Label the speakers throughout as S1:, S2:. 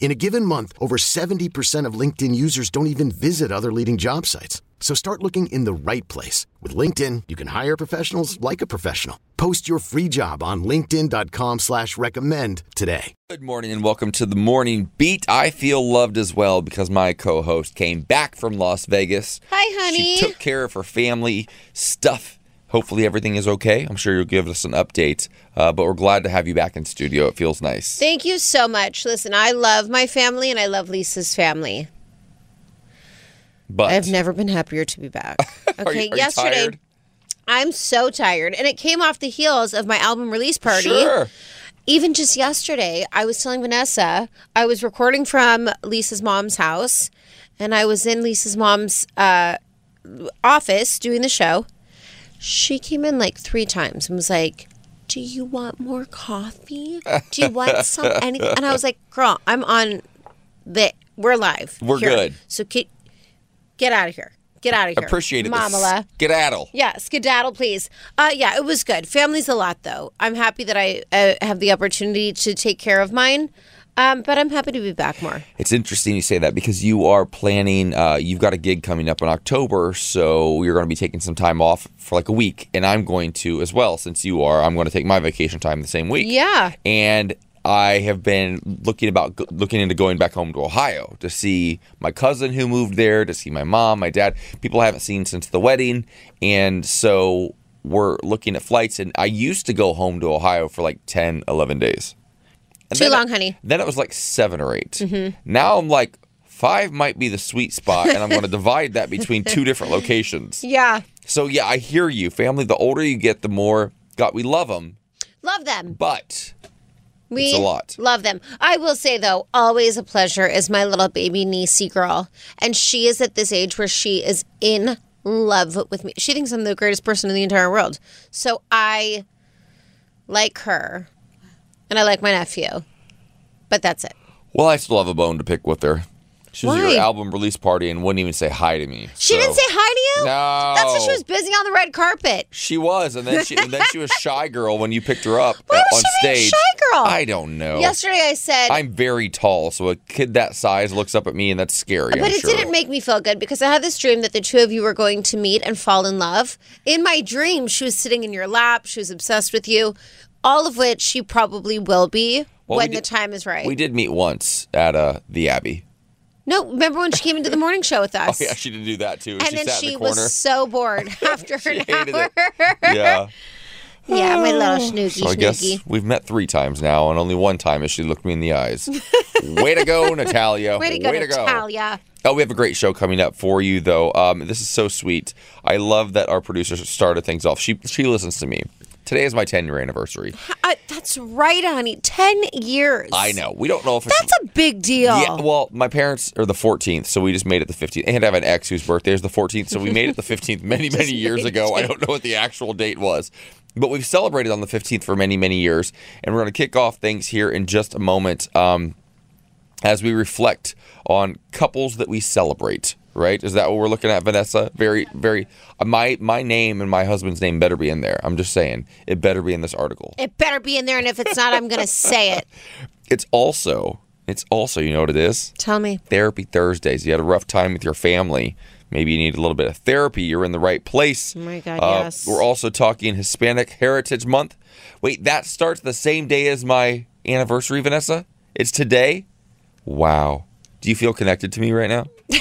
S1: In a given month, over 70% of LinkedIn users don't even visit other leading job sites. So start looking in the right place. With LinkedIn, you can hire professionals like a professional. Post your free job on linkedin.com slash recommend today.
S2: Good morning and welcome to the Morning Beat. I feel loved as well because my co-host came back from Las Vegas.
S3: Hi, honey.
S2: She took care of her family stuff. Hopefully everything is okay. I'm sure you'll give us an update. Uh, but we're glad to have you back in studio. It feels nice.
S3: Thank you so much. Listen, I love my family and I love Lisa's family.
S2: But
S3: I've never been happier to be back.
S2: Are
S3: Okay,
S2: you- are you
S3: yesterday
S2: tired?
S3: I'm so tired and it came off the heels of my album release party.
S2: Sure.
S3: Even just yesterday, I was telling Vanessa I was recording from Lisa's mom's house and I was in Lisa's mom's uh, office doing the show. She came in like three times and was like, Do you want more coffee? Do you want some anything? And I was like, Girl, I'm on the, we're live.
S2: We're
S3: here.
S2: good.
S3: So get, get out of here. Get out of here.
S2: Appreciated
S3: Mamala.
S2: this. Skedaddle.
S3: Yeah, skedaddle, please. Uh, yeah, it was good. Family's a lot, though. I'm happy that I uh, have the opportunity to take care of mine, um, but I'm happy to be back more.
S2: It's interesting you say that because you are planning, uh, you've got a gig coming up in October, so you're going to be taking some time off for like a week. And I'm going to as well, since you are, I'm going to take my vacation time the same week.
S3: Yeah.
S2: And I have been looking about looking into going back home to Ohio to see my cousin who moved there, to see my mom, my dad, people I haven't seen since the wedding, and so we're looking at flights. And I used to go home to Ohio for like 10, 11 days. And
S3: Too long,
S2: it-
S3: honey.
S2: Then it was like seven or 8 mm-hmm. Now I'm like five might be the sweet spot, and I'm going to divide that between two different locations.
S3: Yeah.
S2: So yeah, I hear you, family. The older you get, the more God we love them,
S3: Love them.
S2: but
S3: We
S2: It's a lot.
S3: love them. I will say, though, always a pleasure is my little baby niecey girl. And she is at this age where she is in love with me. She thinks I'm the greatest person in the entire world. So I like her and I like my nephew. But that's it.
S2: well, I still have a bone to pick with her. She was at
S3: Why?
S2: your album release party and wouldn't even say hi to me.
S3: She
S2: so-
S3: didn't say hi to you?
S2: No.
S3: That's why she was busy on the red carpet.
S2: She was, and then she and then she was shy girl when you picked her up
S3: Why was
S2: on
S3: she being
S2: stage.
S3: shy girl?
S2: I don't know.
S3: Yesterday I said,
S2: I'm very tall, so a kid that size looks up at me, and that's scary.
S3: but
S2: I'm
S3: it
S2: sure.
S3: didn't make me feel good because I had this dream that the two of you were going to meet and fall in love. In my dream, she was sitting in your lap, she was obsessed with you, all of which she probably will be
S2: Well, we
S3: when the time is right.
S2: We did meet once at uh, the Abbey.
S3: no, remember when she came into the morning show with
S2: Oh
S3: us?
S2: yeah, she did do that too.
S3: and
S2: she
S3: then
S2: sat
S3: she
S2: in the
S3: was so bored after an hour.
S2: yeah.
S3: yeah, my little snooky
S2: So I guess we've met three times now, and only one time has she looked me in the eyes. Way to go, Natalia.
S3: Way to go, Natalia.
S2: Oh, we have a great show coming up for you, though. Um, this is so sweet. I love that our producer started things off. She she listens to me. Today is my 10 year anniversary.
S3: Uh, that's right, honey. Ten years.
S2: I know. We don't know if it's
S3: That's a big deal.
S2: Yeah, well, my parents are the 14th, so we just made it the 15th. And I have an ex whose birthday is the 14th, so we made it the 15th many, many years ago. I don't know what the actual date was. But we've celebrated on the 15th for many, many years. And we're going to kick off things here in just a moment um, as we reflect on couples that we celebrate. Right? Is that what we're looking at, Vanessa? Very, very. Uh, my my name and my husband's name better be in there. I'm just saying, it better be in this article.
S3: It better be in there, and if it's not, I'm going to say it.
S2: It's also, it's also, you know what it is?
S3: Tell me.
S2: Therapy Thursdays. You had a rough time with your family. Maybe you need a little bit of therapy. You're in the right place.
S3: Oh my God,
S2: Uh,
S3: yes.
S2: We're also talking Hispanic Heritage Month. Wait, that starts the same day as my anniversary, Vanessa? It's today? Wow. Do you feel connected to me right now?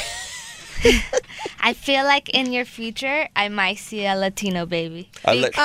S4: I feel like in your future, I might see a Latino baby.
S2: I let-
S3: oh!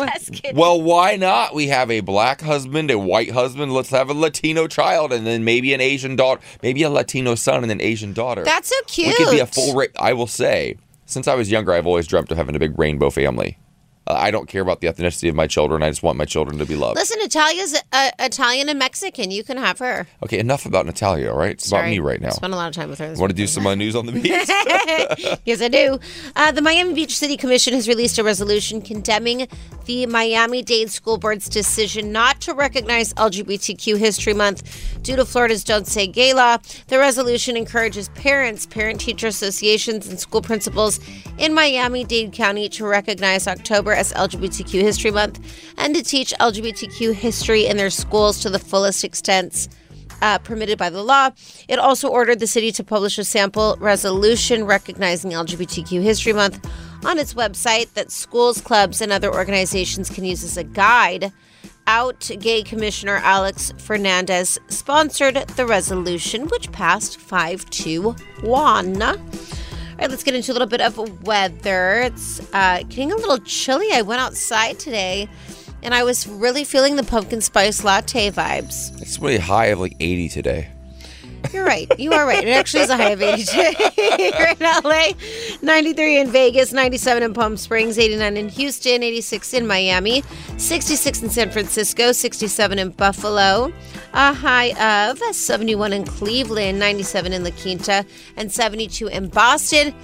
S3: oh, Just kidding.
S2: Well, why not? We have a black husband, a white husband. Let's have a Latino child, and then maybe an Asian daughter, maybe a Latino son and an Asian daughter.
S3: That's so cute.
S2: We could be a full. Ra- I will say, since I was younger, I've always dreamt of having a big rainbow family. Uh, I don't care about the ethnicity of my children. I just want my children to be loved.
S3: Listen, Natalia's uh, Italian and Mexican. You can have her.
S2: Okay, enough about Natalia. All right, it's about me right now.
S3: I Spent a lot of time with her.
S2: Want to do some uh, news on the beach?
S3: yes, I do. Uh, the Miami Beach City Commission has released a resolution condemning the Miami Dade School Board's decision not to recognize LGBTQ History Month due to Florida's Don't Say Gay law. The resolution encourages parents, parent teacher associations, and school principals in Miami Dade County to recognize October as LGBTQ History Month and to teach LGBTQ history in their schools to the fullest extent uh, permitted by the law. It also ordered the city to publish a sample resolution recognizing LGBTQ History Month on its website that schools, clubs, and other organizations can use as a guide. Out Gay Commissioner Alex Fernandez sponsored the resolution, which passed 5 to 1. All right, let's get into a little bit of weather. It's uh, getting a little chilly. I went outside today and I was really feeling the pumpkin spice latte vibes.
S2: it's really high of like 80 today.
S3: You're right. You are right. It actually is a high of 82 here in LA, 93 in Vegas, 97 in Palm Springs, 89 in Houston, 86 in Miami, 66 in San Francisco, 67 in Buffalo, a high of 71 in Cleveland, 97 in La Quinta, and 72 in Boston.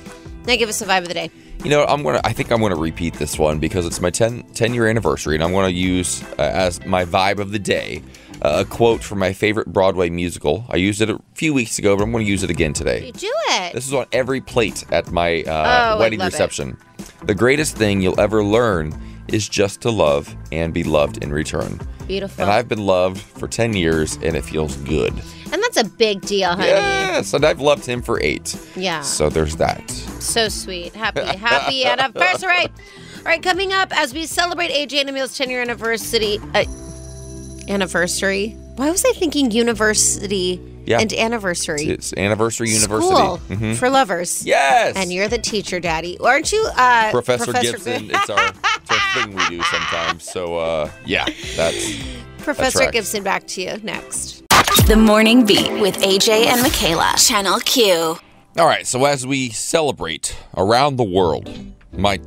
S3: Now give us a vibe of the day.
S2: You know, I'm gonna. I think I'm gonna repeat this one because it's my 10, 10 year anniversary, and I'm gonna use uh, as my vibe of the day a quote from my favorite Broadway musical. I used it a few weeks ago, but I'm gonna use it again today.
S3: You do it.
S2: This is on every plate at my uh,
S3: Oh,
S2: wedding
S3: love it.
S2: reception. The greatest thing you'll ever learn is just to love and be loved in return.
S3: Beautiful.
S2: And I've been loved for 10 years, and it feels good.
S3: And that's a big deal, honey.
S2: Yes, and I've loved him for eight.
S3: Yeah.
S2: So there's that.
S3: So sweet. Happy, happy anniversary. All right, coming up as we celebrate AJ and Emil's 10 year anniversary. Uh, anniversary? Why was I thinking university
S2: Yeah.
S3: and anniversary?
S2: It's anniversary university.
S3: School
S2: Mhm.
S3: for lovers.
S2: Yes.
S3: And you're the teacher, Daddy. Aren't you? Uh,
S2: Professor, Gibson. it's our, it's our thing we do sometimes. So uh, yeah, that's
S3: Professor
S2: tracks.
S3: Gibson, back to you next.
S5: The Morning Beat with AJ and Michaela. Channel Q.
S2: all right. So as we celebrate around the world, my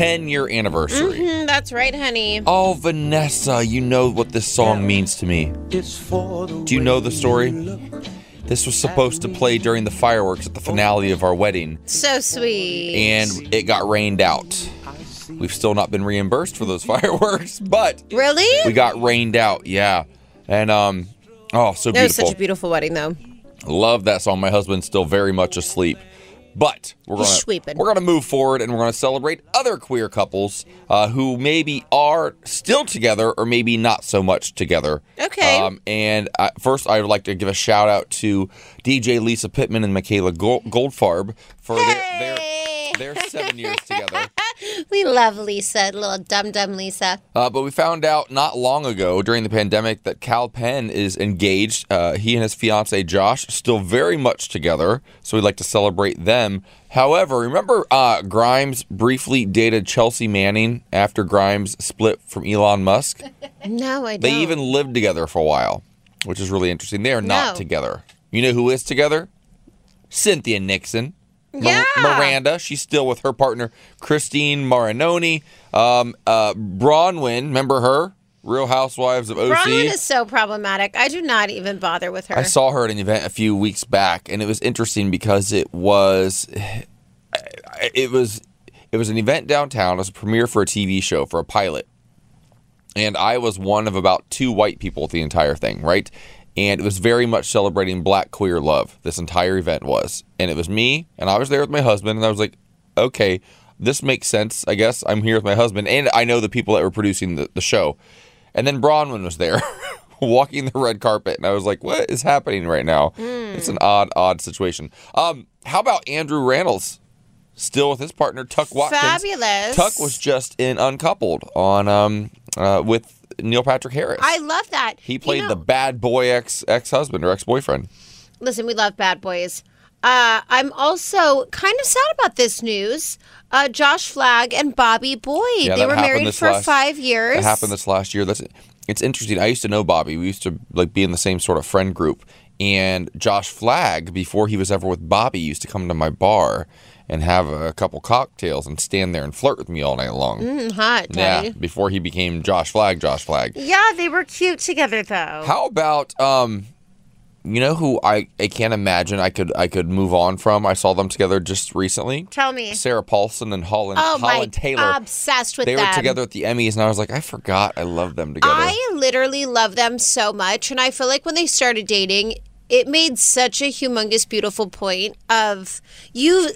S2: 10 year anniversary.
S3: Mm, that's right, honey.
S2: Oh, Vanessa, you know what this song means to me. Do you know the story? This was supposed to play during the fireworks at the finale of our wedding,
S3: So sweet.
S2: and it got rained out. We've still not been reimbursed for those fireworks, but
S3: really?
S2: we got rained out. Yeah, and um, oh, so beautiful.
S3: It was such a beautiful wedding, though.
S2: Love that song. My husband's still very much asleep. But we're
S3: He's
S2: gonna
S3: sweeping.
S2: we're gonna move forward and we're gonna celebrate other queer couples uh, who maybe are still together or maybe not so much together.
S3: Okay.
S2: Um, and uh, first, I would like to give a shout out to DJ Lisa Pittman and Michaela Goldfarb for their, their their seven years together.
S3: We love Lisa, little dum dum Lisa.
S2: Uh, but we found out not long ago during the pandemic that Kal Penn is engaged. Uh, he and his fiance Josh still very much together, so we'd like to celebrate them. However, remember uh, Grimes briefly dated Chelsea Manning after Grimes split from Elon Musk?
S3: No, I don't.
S2: They even lived together for a while, which is really interesting. They are not
S3: No.
S2: together. You know who is together? Cynthia Nixon. Mir-
S3: Yeah.
S2: Miranda. She's still with her partner, Christine Marinoni. Um, uh, Braunwyn, remember her? Real Housewives of OC.
S3: Braunwyn is so problematic. I do not even bother with her.
S2: I saw her at an event a few weeks back, and it was interesting because it was, it was, it was an event downtown. It was a premiere for a TV show for a pilot, and I was one of about two white people at the entire thing, right? And it was very much celebrating Black queer love. This entire event was, and it was me, and I was there with my husband, and I was like, okay, this makes sense. I guess I'm here with my husband, and I know the people that were producing the, the show. And then Braunwyn was there, walking the red carpet, and I was like, "What is happening right now?" It's an odd, odd situation. Um, how about Andrew Rannells, still with his partner Tuck Watkins?
S3: Fabulous.
S2: Tuck was just in Uncoupled on um uh, with Neil Patrick Harris.
S3: I love that.
S2: he
S3: You
S2: played
S3: know,
S2: the bad boy ex ex husband or ex boyfriend.
S3: Listen, we love bad boys. Uh, I'm also kind of sad about this news. Uh, Josh Flagg and Bobby Boyd.
S2: Yeah,
S3: they were married for
S2: last-
S3: five years.
S2: It happened this last year. That's it's interesting. I used to know Bobby. We used to like be in the same sort of friend group. And Josh Flagg, before he was ever with Bobby, used to come to my bar and have a couple cocktails and stand there and flirt with me all night long.
S3: Mm, hot,
S2: yeah,
S3: Daddy.
S2: before he became Josh Flagg. Josh Flagg.
S4: Yeah, they were cute together though.
S2: How about um, you know who I, I can't imagine I could I could move on from. I saw them together just recently.
S4: Tell me.
S2: Sarah Paulson and Holland
S3: Oh my!
S2: Holland Taylor.
S3: Obsessed with
S2: they
S3: them.
S2: were together at the Emmys, and I was like, I forgot I love them together.
S3: I literally love them so much, and I feel like when they started dating, it made such a humongous, beautiful point of you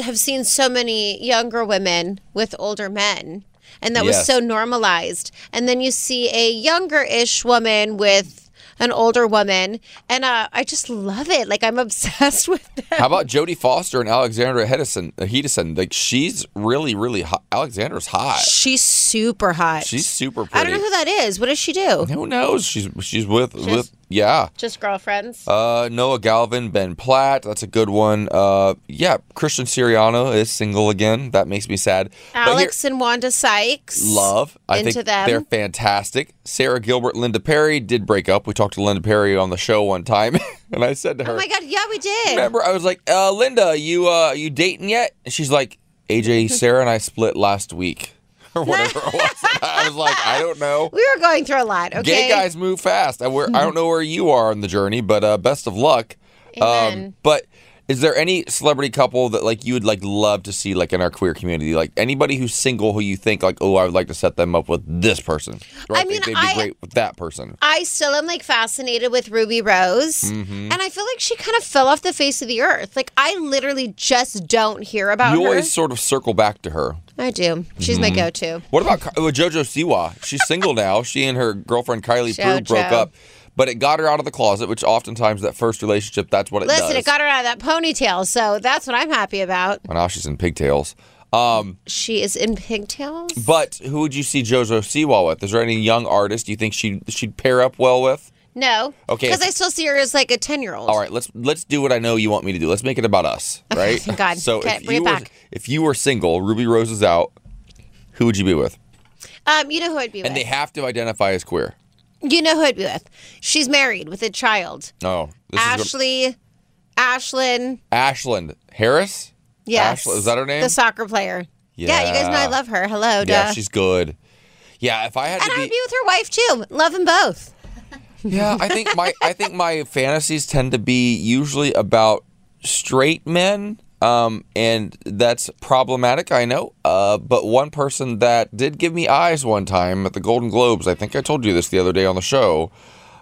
S3: have seen so many younger women with older men, and that was so normalized. And then you see a younger-ish woman with an older woman, and uh, I just love it. Like I'm obsessed with them.
S2: How about Jodie Foster and Alexandra Hedison? uh, Hedison? Like she's really, really hot. Alexandra's hot.
S3: She's super hot.
S2: She's super
S3: I don't know who that is. What does she do?
S2: Who knows? She's she's with with yeah.
S3: Just girlfriends.
S2: Uh, Noah Galvin, Ben Platt. That's a good one. Uh, yeah, Christian Siriano is single again. That makes me sad. But here-
S3: Alex and Wanda Sykes.
S2: love. I
S3: into
S2: think
S3: them.
S2: they're fantastic. Sara Gilbert, Linda Perry did break up. We talked to Linda Perry on the show one time, and I said to her,
S3: Oh my god, yeah, we did.
S2: "Remember?" I was like, uh, "Linda, you uh, you dating yet?" And she's like, "AJ, Sarah and I split last week, or whatever it was." I was like, "I don't know."
S3: We were going through a lot, okay?
S2: Gay guys move fast. I, where, I don't know where you are on the journey, but uh, best of luck. Um, but is there any celebrity couple that like you would like love to see like in our queer community? Like anybody who's single who you think like, oh, I would like to set them up with this person. Or I,
S3: I mean,
S2: think they'd be
S3: I-
S2: great with that person.
S3: I still am like fascinated with Ruby Rose.
S2: Mm-hmm.
S3: And I feel like she kind of fell off the face of the earth. Like I literally just don't hear about
S2: You
S3: her.
S2: You always sort of circle back to her.
S3: I do. She's my go to.
S2: What about uh, JoJo Siwa? She's single now. She and her girlfriend Kylie Prew broke up, but it got her out of the closet. Which oftentimes that first relationship, that's what it
S3: Listen,
S2: does.
S3: it got her out of that ponytail, so that's what I'm happy about.
S2: well, now she's in pigtails. Um,
S3: She is in pigtails.
S2: But who would you see JoJo Siwa with? Is there any young artist you think she she'd pair up well with?
S3: No.
S2: Okay,
S3: Because I still see her as like a 10 year old.
S2: All right, let's let's do what I know you want me to do. Let's make it about us, right?
S3: thank God.
S2: So
S3: Okay,
S2: if
S3: bring
S2: you
S3: it
S2: were
S3: back.
S2: if you were single, Ruby Rose is out. Who would you be with?
S3: Um, you know who I'd be with.
S2: And they have to identify as queer.
S3: You know who I'd be with. She's married with a child.
S2: Oh, this is
S3: Ashley, Ashlyn.
S2: Ashland Harris.
S3: Yes.
S2: Ashley- is that her name?
S3: The soccer player. Yeah, you guys know I love her. Hello,
S2: Yeah,
S3: duh.
S2: she's good. Yeah, if I had
S3: and
S2: to
S3: I'd
S2: be,
S3: be with her wife too. Love them both.
S2: yeah, I think my I think my fantasies tend to be usually about straight men, um, and that's problematic. I know, uh, but one person that did give me eyes one time at the Golden Globes. I think I told you this the other day on the show.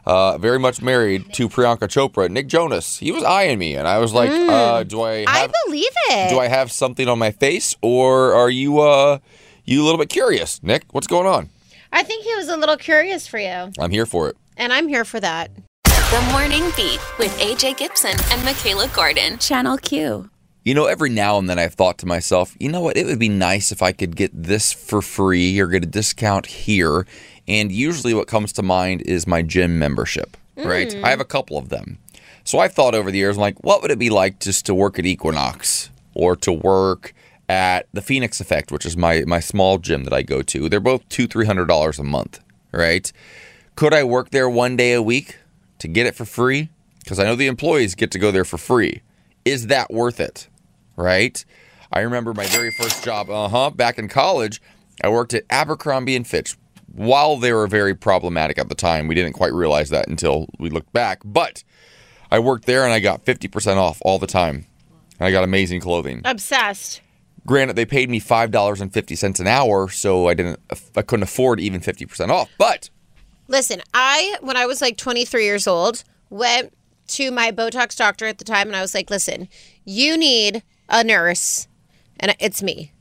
S2: Uh, very much married to Priyanka Chopra, Nick Jonas. He was eyeing me, and I was like, uh, "Do I
S3: I
S2: have
S3: believe it.
S2: do I have something on my face, or are you uh you a little bit curious, Nick? What's going on?
S3: I think he was a little curious for you,
S2: I'm here for it."
S3: and I'm here for that.
S5: The Morning Beat with AJ Gibson and Michaela Gordon. Channel Q.
S2: You know, every now and then I've thought to myself, you know what, it would be nice if I could get this for free or get a discount here. And usually what comes to mind is my gym membership, right? Mm. I have a couple of them. So I've thought over the years, I'm like, what would it be like just to work at Equinox or to work at the Phoenix Effect, which is my, my small gym that I go to? They're both two, three hundred dollars a month, right? Could I work there one day a week to get it for free? Because I know the employees get to go there for free. Is that worth it? Right? I remember my very first job, uh huh, back in college. I worked at Abercrombie and Fitch. While they were very problematic at the time, we didn't quite realize that until we looked back. But I worked there and I got 50% off all the time. And I got amazing clothing.
S3: Obsessed.
S2: Granted, they paid me $5.50 an hour, so I didn't I couldn't afford even 50% off. But
S3: Listen, I when I was like 23 years old went to my Botox doctor at the time, and I was like, "Listen, you need a nurse, and it's me.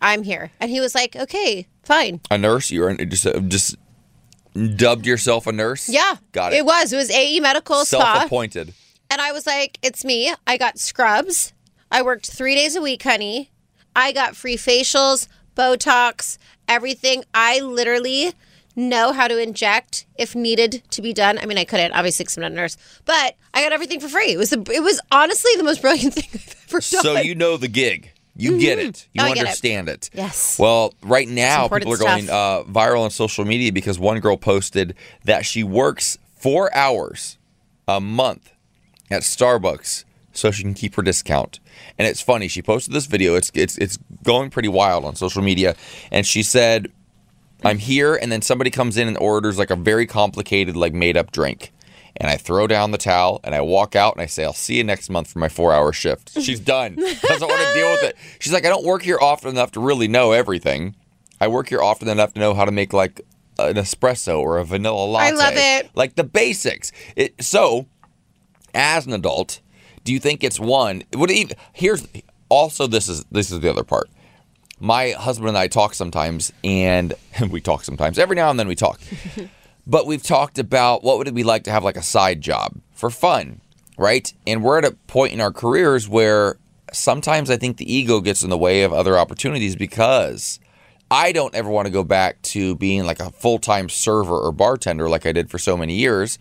S3: I'm here." And he was like, "Okay, fine."
S2: a nurse, you're just uh, just dubbed yourself a nurse?
S3: Yeah,
S2: Got it.
S3: It was. It was AE Medical Spa.
S2: Self-appointed.
S3: And I was like, it's me. I got scrubs. I worked three days a week, honey. I got free facials, Botox, everything. I literally know how to inject if needed to be done. I mean, I couldn't obviously because I'm not a nurse, but I got everything for free. It was the, it was honestly the most brilliant thing I've ever done.
S2: So you know the gig. You get it. You
S3: Oh, get it.
S2: understand it.
S3: Yes.
S2: Well, right now people are going uh, viral on social media because one girl posted that she works four hours a month at Starbucks so she can keep her discount. And it's funny. She posted this video. It's it's it's going pretty wild on social media, and she said, "I'm here," and then somebody comes in and orders like a very complicated like made up drink. And I throw down the towel and I walk out and I say, I'll see you next month for my four hour shift. She's done. Doesn't want to deal with it. She's like, I don't work here often enough to really know everything. I work here often enough to know how to make like an espresso or a vanilla latte.
S3: I love it.
S2: Like the basics. It, so, as an adult, do you think it's one? Would it even, here's also this is this is the other part. My husband and I talk sometimes, and we talk sometimes. Every now and then we talk. but we've talked about what would it be like to have like a side job for fun, right? And we're at a point in our careers where sometimes I think the ego gets in the way of other opportunities because I don't ever want to go back to being like a full time server or bartender like I did for so many years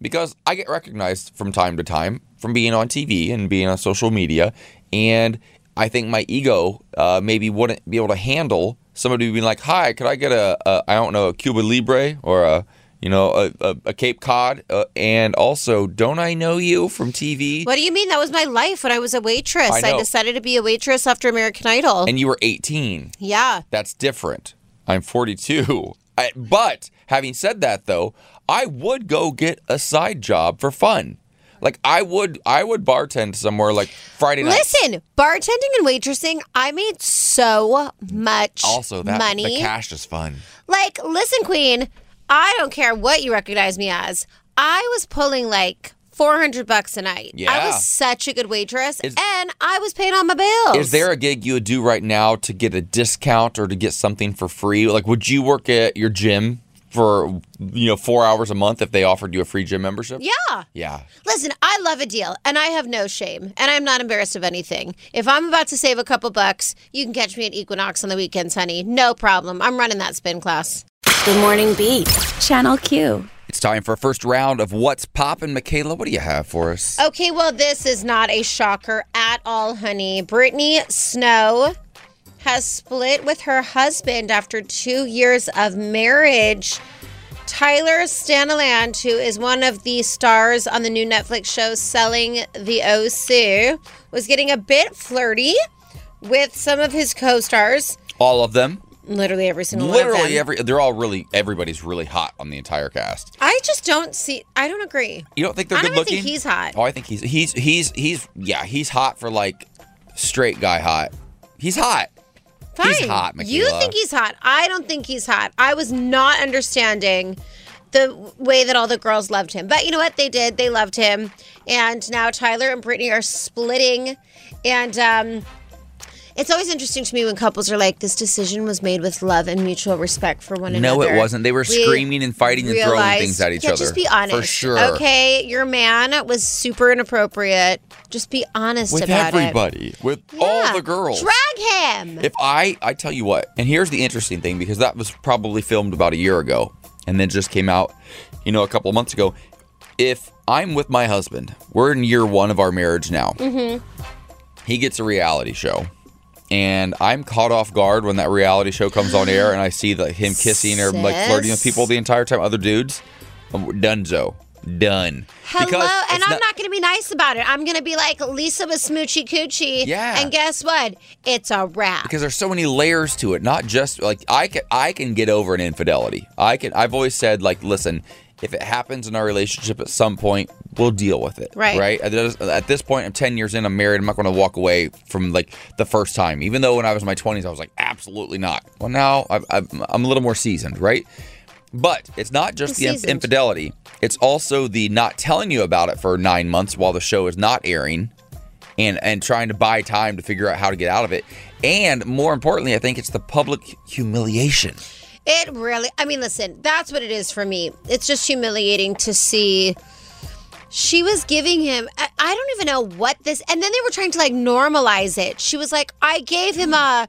S2: because I get recognized from time to time from being on TV and being on social media. And I think my ego uh, maybe wouldn't be able to handle somebody being like, "Hi, could I get a, a I don't know a Cuba Libre or a you know a, a, a Cape Cod?" Uh, and also, don't I know you from TV?
S3: What do you mean? That was my life when I was a waitress.
S2: I
S3: I, decided to be a waitress after American Idol.
S2: And you were 18.
S3: yeah.
S2: That's different. I'm 42. I, but having said that, though, I would go get a side job for fun. Like I would, I would bartend somewhere like Friday night.
S3: Listen, bartending and waitressing, I made so much
S2: Also, that
S3: money.
S2: the cash is fun.
S3: Like, listen, Queen, I don't care what you recognize me as. I was pulling like 400 bucks a night.
S2: Yeah.
S3: I was such a good waitress
S2: Is-
S3: and I was paying all my bills.
S2: Is there a gig you would do right now to get a discount or to get something for free? Like, would you work at your gym for you know four hours a month if they offered you a free gym membership?
S3: Yeah.
S2: Yeah.
S3: Listen, I love a deal and I have no shame and I'm not embarrassed of anything. If I'm about to save a couple bucks, you can catch me at Equinox on the weekends, honey. No problem. I'm running that spin class.
S5: Good Morning Beat. Channel Q.
S2: It's time for a first round of what's poppin'. Michaela, what do you have for us?
S3: Okay, well, this is not a shocker at all, honey. Brittany Snow has split with her husband after two years of marriage. Tyler Stanaland, who is one of the stars on the new Netflix show Selling the OC, was getting a bit flirty with some of his co stars.
S2: All of them.
S3: Literally every single one of
S2: Literally
S3: them.
S2: every. They're all really. Everybody's really hot on the entire cast.
S3: I just don't see, I don't agree.
S2: You don't think they're
S3: I
S2: good
S3: don't think he's hot.
S2: Oh, I think he's he's he's he's yeah he's hot for like straight guy hot. He's hot.
S3: Fine.
S2: He's hot,
S3: You think he's hot. I don't think he's hot. I was not understanding the way that all the girls loved him. But you know what? They did. They loved him. And now Tyler and Brittany are splitting. And um, it's always interesting to me when couples are like, this decision was made with love and mutual respect for one another."
S2: No, it wasn't. They were
S3: We
S2: screaming and fighting and throwing things at each
S3: yeah,
S2: other.
S3: Just be honest.
S2: For sure.
S3: Okay, your man was super inappropriate. Just be honest
S2: With
S3: about it.
S2: With everybody, with all the girls.
S3: Drag him.
S2: If I, I tell you what, and here's the interesting thing because that was probably filmed about a year ago and then just came out, you know, a couple of months ago. If I'm with my husband, we're in year one of our marriage now. Mm-hmm. He gets a reality show. And I'm caught off guard when that reality show comes on air and I see like him kissing or like flirting with people the entire time, other dudes. Um, I'm Dunzo. Done.
S3: Hello,
S2: Because
S3: and I'm not, going to be nice about it. I'm going to be like Lisa was smoochy coochie.
S2: Yeah.
S3: And guess what? It's a wrap.
S2: because there's so many layers to it. Not just like I can I can get over an infidelity. I can. I've always said like, listen, if it happens in our relationship at some point, we'll deal with it.
S3: Right.
S2: Right. At this- point, I'm 10 years in. I'm married. I'm not going to walk away from like the first time. Even though when I was in my 20s, I was like, absolutely not. Well, now I, I'm a little more seasoned. Right. But it's not just the in- infidelity. It's also the not telling you about it for nine months while the show is not airing and and trying to buy time to figure out how to get out of it. And more importantly, I think it's the public humiliation.
S3: It really, I mean, listen, that's what it is for me. It's just humiliating to see. She was giving him, I, I don't even know what this, and then they were trying to like normalize it. She was like, I gave him a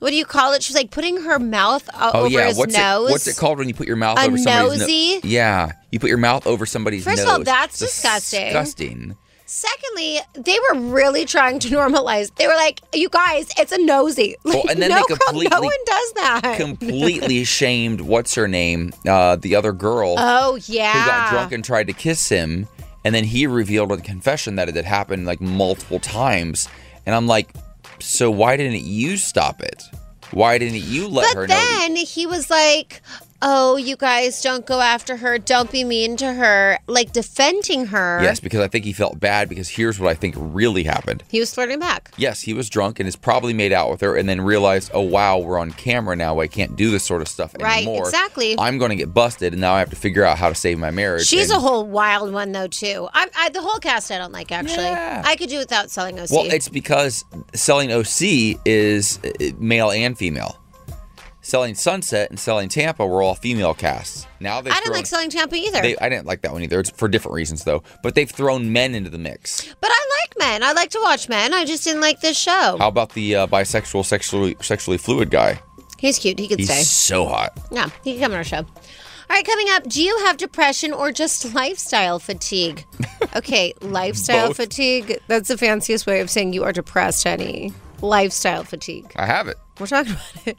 S3: what do you call it? She's like putting her mouth
S2: Oh
S3: over
S2: yeah,
S3: his
S2: what's
S3: nose.
S2: it? What's it called when you put your mouth
S3: A
S2: over somebody's
S3: nosy?
S2: nose? Yeah, you put your mouth over somebody's
S3: First
S2: nose.
S3: of all, that's disgusting.
S2: Disgusting.
S3: Secondly, they were really trying to normalize. They were like, "You guys, it's a nosy."
S2: Well, and then
S3: no,
S2: they
S3: girl,
S2: completely-
S3: no one does that.
S2: Completely shamed. What's her name? Uh, the other girl
S3: oh yeah.
S2: who got drunk and tried to kiss him, and then he revealed a confession that it had happened like multiple times. And I'm like, so why didn't you stop it? Why didn't you let her
S3: but
S2: know? that-
S3: then he was like, "Oh, you guys don't go after her. Don't be mean to her." Like defending her.
S2: Yes, because I think he felt bad because here's what I think really happened.
S3: He was flirting back.
S2: Yes, he was drunk and has probably made out with her and then realized, oh, wow, we're on camera now. I can't do this sort of stuff
S3: Right,
S2: anymore.
S3: exactly.
S2: I'm going to get busted and now I have to figure out how to save my marriage.
S3: She's
S2: and-
S3: a whole wild one though too. I, I the whole cast I don't like actually.
S2: Yeah.
S3: I could do without selling OC.
S2: Well, it's because selling OC is uh, male and female. Selling Sunset and selling Tampa were all female casts. Now they've
S3: I didn't like selling Tampa either.
S2: They, I didn't like that one either. It's for different reasons though. But they've thrown men into the mix.
S3: but I like men. I like to watch men. I just didn't like this show.
S2: How about the uh, bisexual, sexually sexually fluid guy?
S3: He's cute. He could say.
S2: He's
S3: stay.
S2: so hot.
S3: Yeah, he can come on our show. All right, coming up, do you have depression or just lifestyle fatigue? Okay, lifestyle
S2: Both.
S3: fatigue. That's the fanciest way of saying you are depressed, honey. Lifestyle fatigue.
S2: I have it.
S3: We're talking about it.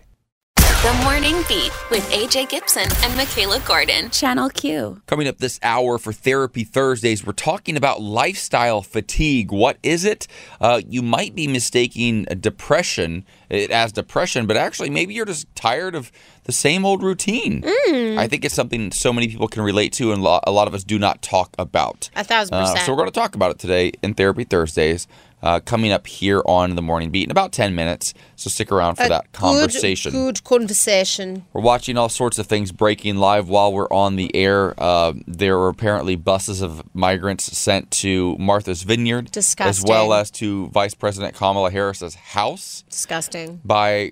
S5: The Morning Beat with AJ Gibson and Michaela Gordon. Channel Q.
S2: Coming up this hour for Therapy Thursdays, we're talking about lifestyle fatigue. What is it? Uh, you might be mistaking depression it as depression, but actually, maybe you're just tired of the same old routine. I think it's something so many people can relate to, and a lot of us do not talk about.
S3: A thousand
S2: Uh,
S3: percent.
S2: so we're going to talk about it today in Therapy Thursdays, uh, coming up here on the Morning Beat in about 10 minutes. So stick around for
S3: A
S2: that conversation.
S3: Good, good conversation.
S2: We're watching all sorts of things breaking live while we're on the air. Uh, there were apparently buses of migrants sent to Martha's Vineyard, as well as to Vice President Kamala Harris's house
S3: Disgusting.
S2: by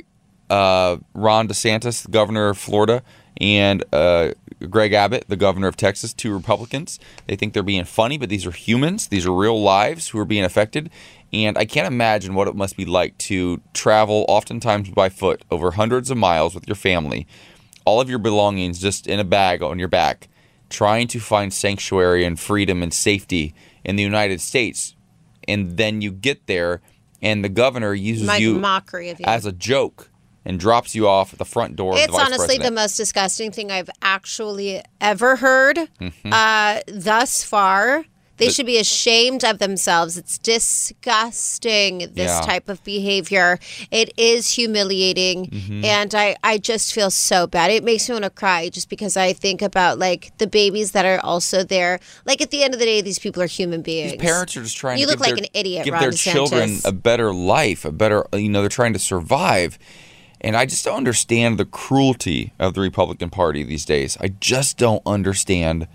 S2: uh, Ron DeSantis, the governor of Florida, and uh, Greg Abbott, the governor of Texas, two Republicans. They think they're being funny, but these are humans. These are real lives who are being affected. And I can't imagine what it must be like to travel, oftentimes by foot, over hundreds of miles with your family, all of your belongings just in a bag on your back, trying to find sanctuary and freedom and safety in the United States. And then you get there, and the governor uses you
S3: mockery of you.
S2: as a joke and drops you off at the front door. of the
S3: It's honestly the most disgusting thing I've actually ever heard
S2: Mm-hmm.
S3: uh, thus far. They should be ashamed of themselves. It's disgusting, this
S2: Yeah.
S3: type of behavior. It is humiliating.
S2: Mm-hmm.
S3: And I, I just feel so bad. It makes me want to cry just because I think about like the babies that are also there. Like at the end of the day, these people are human beings.
S2: These parents are just trying
S3: You
S2: to
S3: look
S2: give
S3: like
S2: their,
S3: an idiot,
S2: give
S3: Ron
S2: their
S3: DeSantis.
S2: children a better life, a better you know, they're trying to survive. And I just don't understand the cruelty of the Republican Party these days. I just don't understand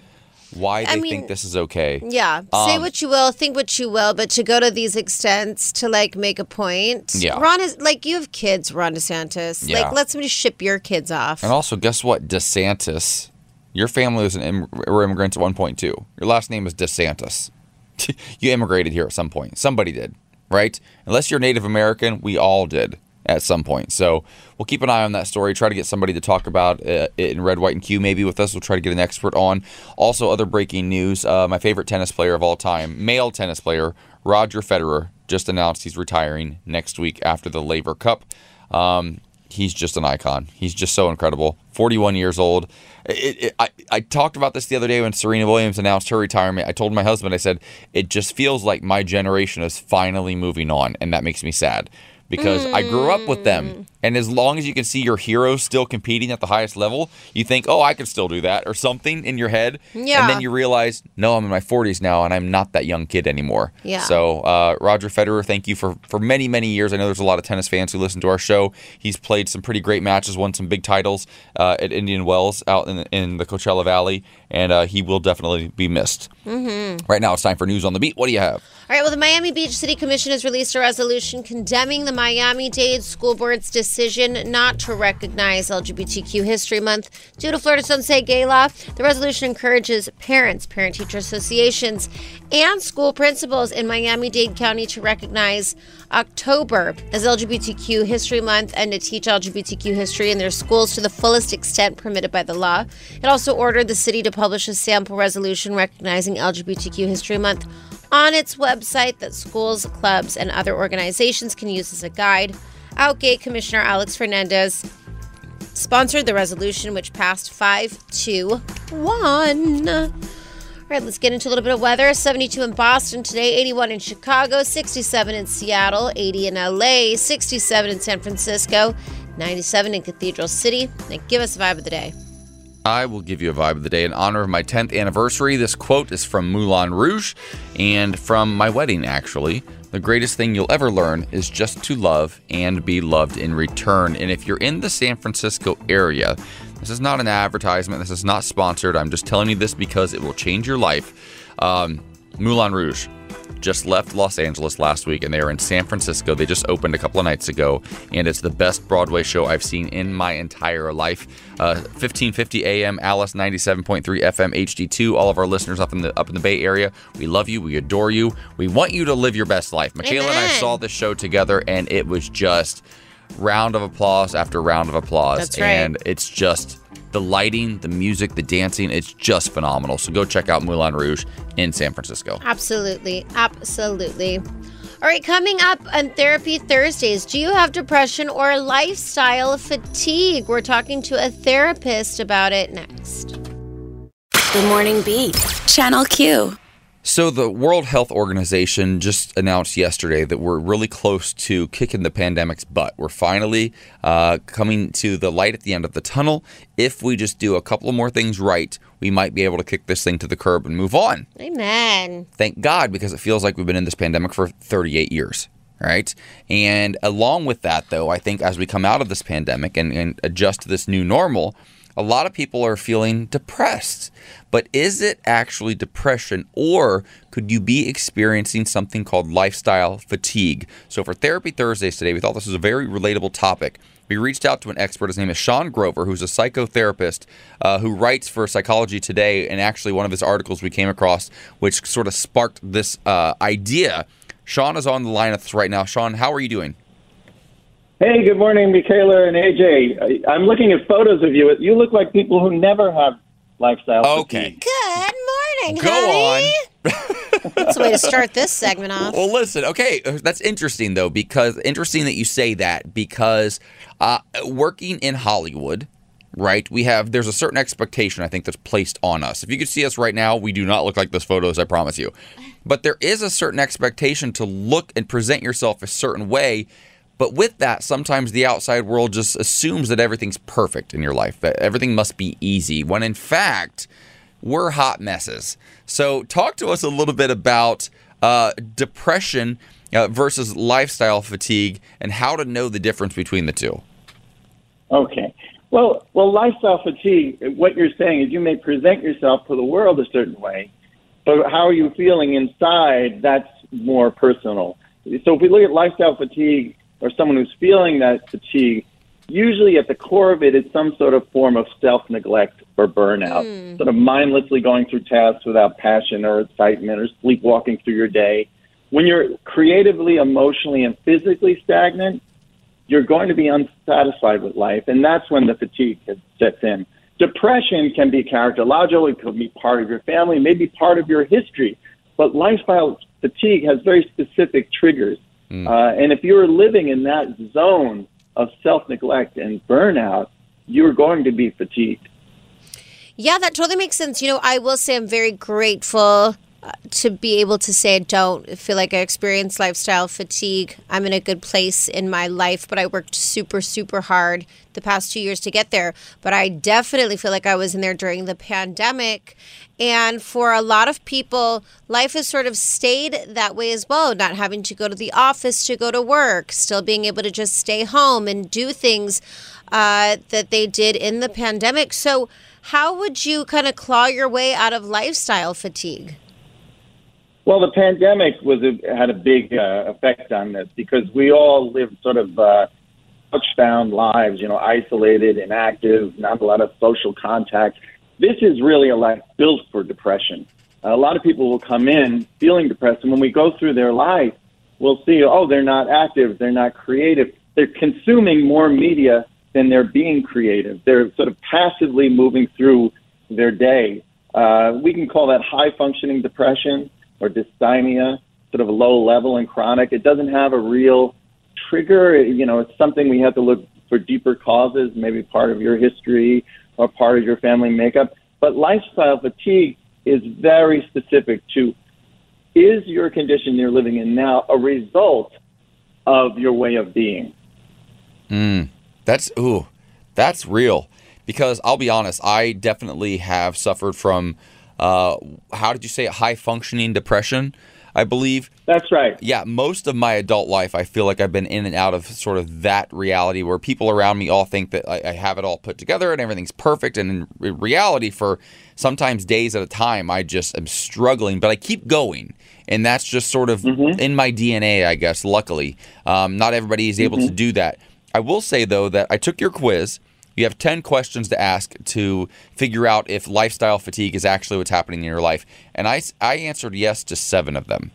S2: why they
S3: I mean-
S2: think this is okay.
S3: Yeah. Say
S2: Um,
S3: what you will, think what you will, but to go to these extents to like make a point.
S2: Yeah.
S3: Ron is like you have kids, Ron DeSantis.
S2: Yeah.
S3: Like let somebody ship your kids off.
S2: And also, guess what? DeSantis, your family was an Im- were immigrants at one point too. Your last name is DeSantis. you immigrated here at some point. Somebody did, right? Unless you're Native American, we all did at some point. So we'll keep an eye on that story. Try to get somebody to talk about uh, it in red, white, and Q maybe with us. We'll try to get an expert on. Also, other breaking news: uh, my favorite tennis player of all time, male tennis player Roger Federer, just announced he's retiring next week after the Laver Cup. Um, he's just an icon. He's just so incredible. 41 years old. It, it, I, I talked about this the other day when Serena Williams announced her retirement. I told my husband, I said, it just feels like my generation is finally moving on, and that makes me sad because I grew up with them. And as long as you can see your heroes still competing at the highest level, you think, oh, I can still do that or something in your head.
S3: Yeah.
S2: And then you realize, no, I'm in my 40s now and I'm not that young kid anymore.
S3: Yeah.
S2: So, uh, Roger Federer, thank you for, for many, many years. I know there's a lot of tennis fans who listen to our show. He's played some pretty great matches, won some big titles uh, at Indian Wells out in, in the Coachella Valley, and uh, he will definitely be missed. Mm-hmm. Right now, it's time for News on the Beat. What do you have?
S3: All right, well, the Miami Beach City Commission has released a resolution condemning the Miami Dade School Board's decision not to recognize LGBTQ History Month due to Florida's unsafe gay law. The resolution encourages parents, parent teacher associations, and school principals in Miami Dade County to recognize October as LGBTQ History Month and to teach LGBTQ history in their schools to the fullest extent permitted by the law. It also ordered the city to publish a sample resolution recognizing LGBTQ History Month on its website that schools, clubs, and other organizations can use as a guide. Outgate Commissioner Alex Fernandez sponsored the resolution, which passed 5 to 1. All right, let's get into a little bit of weather. 72 in Boston today, 81 in Chicago, 67 in Seattle, 80 in LA, 67 in San Francisco, 97 in Cathedral City. Now, give us a vibe of the day.
S2: I will give you a vibe of the day in honor of my 10th anniversary. This quote is from Moulin Rouge and from my wedding, actually. The greatest thing you'll ever learn is just to love and be loved in return. And if you're in the San Francisco area, this is not an advertisement, this is not sponsored. I'm just telling you this because it will change your life. Um, Moulin Rouge just left Los Angeles last week and they are in San Francisco. They just opened a couple of nights ago and it's the best Broadway show I've seen in my entire life. Uh, 1550 AM, Alice 97.3 FM, HD2. All of our listeners up in the up in the Bay Area, we love you, we adore you, we want you to live your best life. Michaela and I saw this show together and it was just round of applause after round of applause.
S3: That's right.
S2: And it's just the lighting, the music, the dancing, it's just phenomenal. So go check out Moulin Rouge in San Francisco.
S3: Absolutely. Absolutely. All right, coming up on Therapy Thursdays, do you have depression or lifestyle fatigue? We're talking to a therapist about it next.
S5: The Morning Beat. Channel Q.
S2: So, the World Health Organization just announced yesterday that we're really close to kicking the pandemic's butt. We're finally uh, coming to the light at the end of the tunnel. If we just do a couple more things right, we might be able to kick this thing to the curb and move on.
S3: Amen.
S2: Thank God, because it feels like we've been in this pandemic for 38 years. Right. And along with that, though, I think as we come out of this pandemic and, and adjust to this new normal, a lot of people are feeling depressed. But is it actually depression, or could you be experiencing something called lifestyle fatigue? So, for Therapy Thursdays today, we thought this was a very relatable topic. We reached out to an expert. His name is Sean Grover, who's a psychotherapist uh, who writes for Psychology Today. And actually, one of his articles we came across, which sort of sparked this uh, idea. Sean is on the line right now. Sean, how are you doing?
S6: Hey, good morning, Michaela and AJ. I- I'm looking at photos of you. You look like people who never have lifestyle.
S2: Okay.
S3: Good morning,
S2: Go
S3: honey.
S2: on.
S3: That's a way to start this segment off.
S2: Well, listen, okay, uh, that's interesting though, because interesting that you say that because uh, working in Hollywood, right? We have there's a certain expectation I think that's placed on us. If you could see us right now, we do not look like those photos, I promise you. But there is a certain expectation to look and present yourself a certain way. But with that, sometimes the outside world just assumes that everything's perfect in your life, that everything must be easy, when in fact, we're hot messes. So, talk to us a little bit about uh, depression uh, versus lifestyle fatigue and how to know the difference between the two.
S6: Okay. Well, well, lifestyle fatigue. What you're saying is you may present yourself to the world a certain way, but how are you feeling inside? That's more personal. So if we look at lifestyle fatigue or someone who's feeling that fatigue, usually at the core of it is some sort of form of self neglect or burnout,
S3: Hmm.
S6: sort of mindlessly going through tasks without passion or excitement or sleepwalking through your day. When you're creatively, emotionally, and physically stagnant, you're going to be unsatisfied with life, and that's when the fatigue sets in. Depression can be characterological, it could be part of your family, maybe part of your history, but lifestyle fatigue has very specific triggers. Uh, and if you're living in that zone of self neglect and burnout, you're going to be fatigued.
S3: Yeah, that totally makes sense. You know, I will say I'm very grateful to be able to say I don't feel like I experience lifestyle fatigue. I'm in a good place in my life, but I worked super, super hard the past two years to get there. But I definitely feel like I was in there during the pandemic. And for a lot of people, life has sort of stayed that way as well, not having to go to the office to go to work, still being able to just stay home and do things uh, that they did in the pandemic. So, how would you kind of claw your way out of lifestyle fatigue?
S6: Well, the pandemic was a, had a big uh, effect on this because we all lived sort of uh, couch-bound lives, you know, isolated, inactive, not a lot of social contact. This is really a life built for depression. A lot of people will come in feeling depressed, and when we go through their life, we'll see, oh, they're not active, they're not creative, they're consuming more media than they're being creative. They're sort of passively moving through their day. Uh, we can call that high functioning depression or dysthymia, sort of low level and chronic. It doesn't have a real trigger. You know, it's something we have to look for deeper causes, maybe part of your history or part of your family makeup. But lifestyle fatigue is very specific to is your condition you're living in now a result of your way of being?
S2: Mm, that's ooh, that's real. Because I'll be honest, I definitely have suffered from uh, how did you say it? High functioning depression, I believe.
S6: That's right.
S2: Yeah, most of my adult life, I feel like I've been in and out of sort of that reality where people around me all think that I, I have it all put together and everything's perfect. And in reality, for sometimes days at a time, I just am struggling, but I keep going. And that's just sort of in my DNA, I guess, luckily. Um, not everybody is able to do that. I will say, though, that I took your quiz. You have 10 questions to ask to figure out if lifestyle fatigue is actually what's happening in your life. And I, I answered yes to seven of them.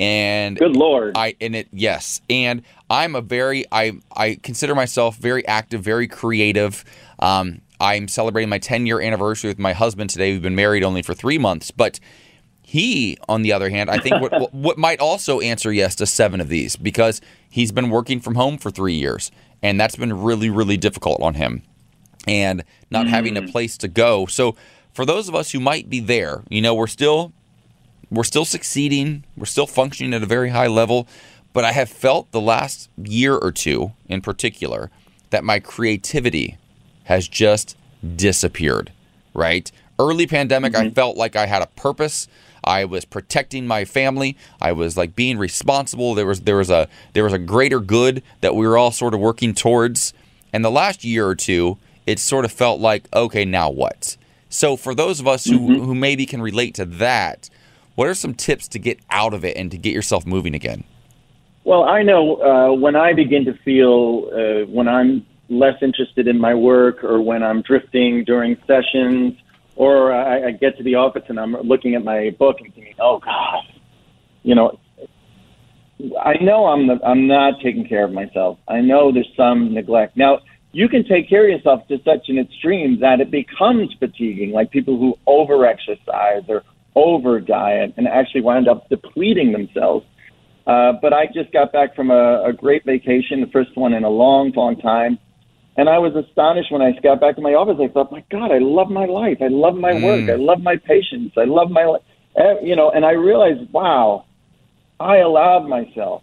S2: And
S6: good lord.
S2: I and it yes. And I'm a very I I consider myself very active, very creative. Um, I'm celebrating my 10 year anniversary with my husband today. We've been married only for 3 months, but he, on the other hand, I think what, what might also answer yes to seven of these because he's been working from home for three years, and that's been really, really difficult on him, and not having a mm. place to go. So, for those of us who might be there, you know, we're still we're still succeeding, we're still functioning at a very high level, but I have felt the last year or two, in particular, that my creativity has just disappeared. Right, early pandemic, I mm-hmm. felt like I had a purpose. I was protecting my family. I was like being responsible. There was there was a there was a greater good that we were all sort of working towards. And the last year or two, it sort of felt like, okay, now what? So for those of us who who maybe can relate to that, what are some tips to get out of it and to get yourself moving again?
S6: Well, I know uh, when I begin to feel uh, when I'm less interested in my work or when I'm drifting during sessions or I, I get to the office and I'm looking at my book and thinking, oh, God, you know, I know I'm, the, I'm not taking care of myself. I know there's some neglect. Now, you can take care of yourself to such an extreme that it becomes fatiguing, like people who overexercise or over diet and actually wind up depleting themselves. Uh, but I just got back from a, a great vacation, the first one in a long, long time. And I was astonished when I got back to my office. I thought, my God, I love my life. I love my work. I love my patients. I love my, eh, you know, and I realized, wow, I allowed myself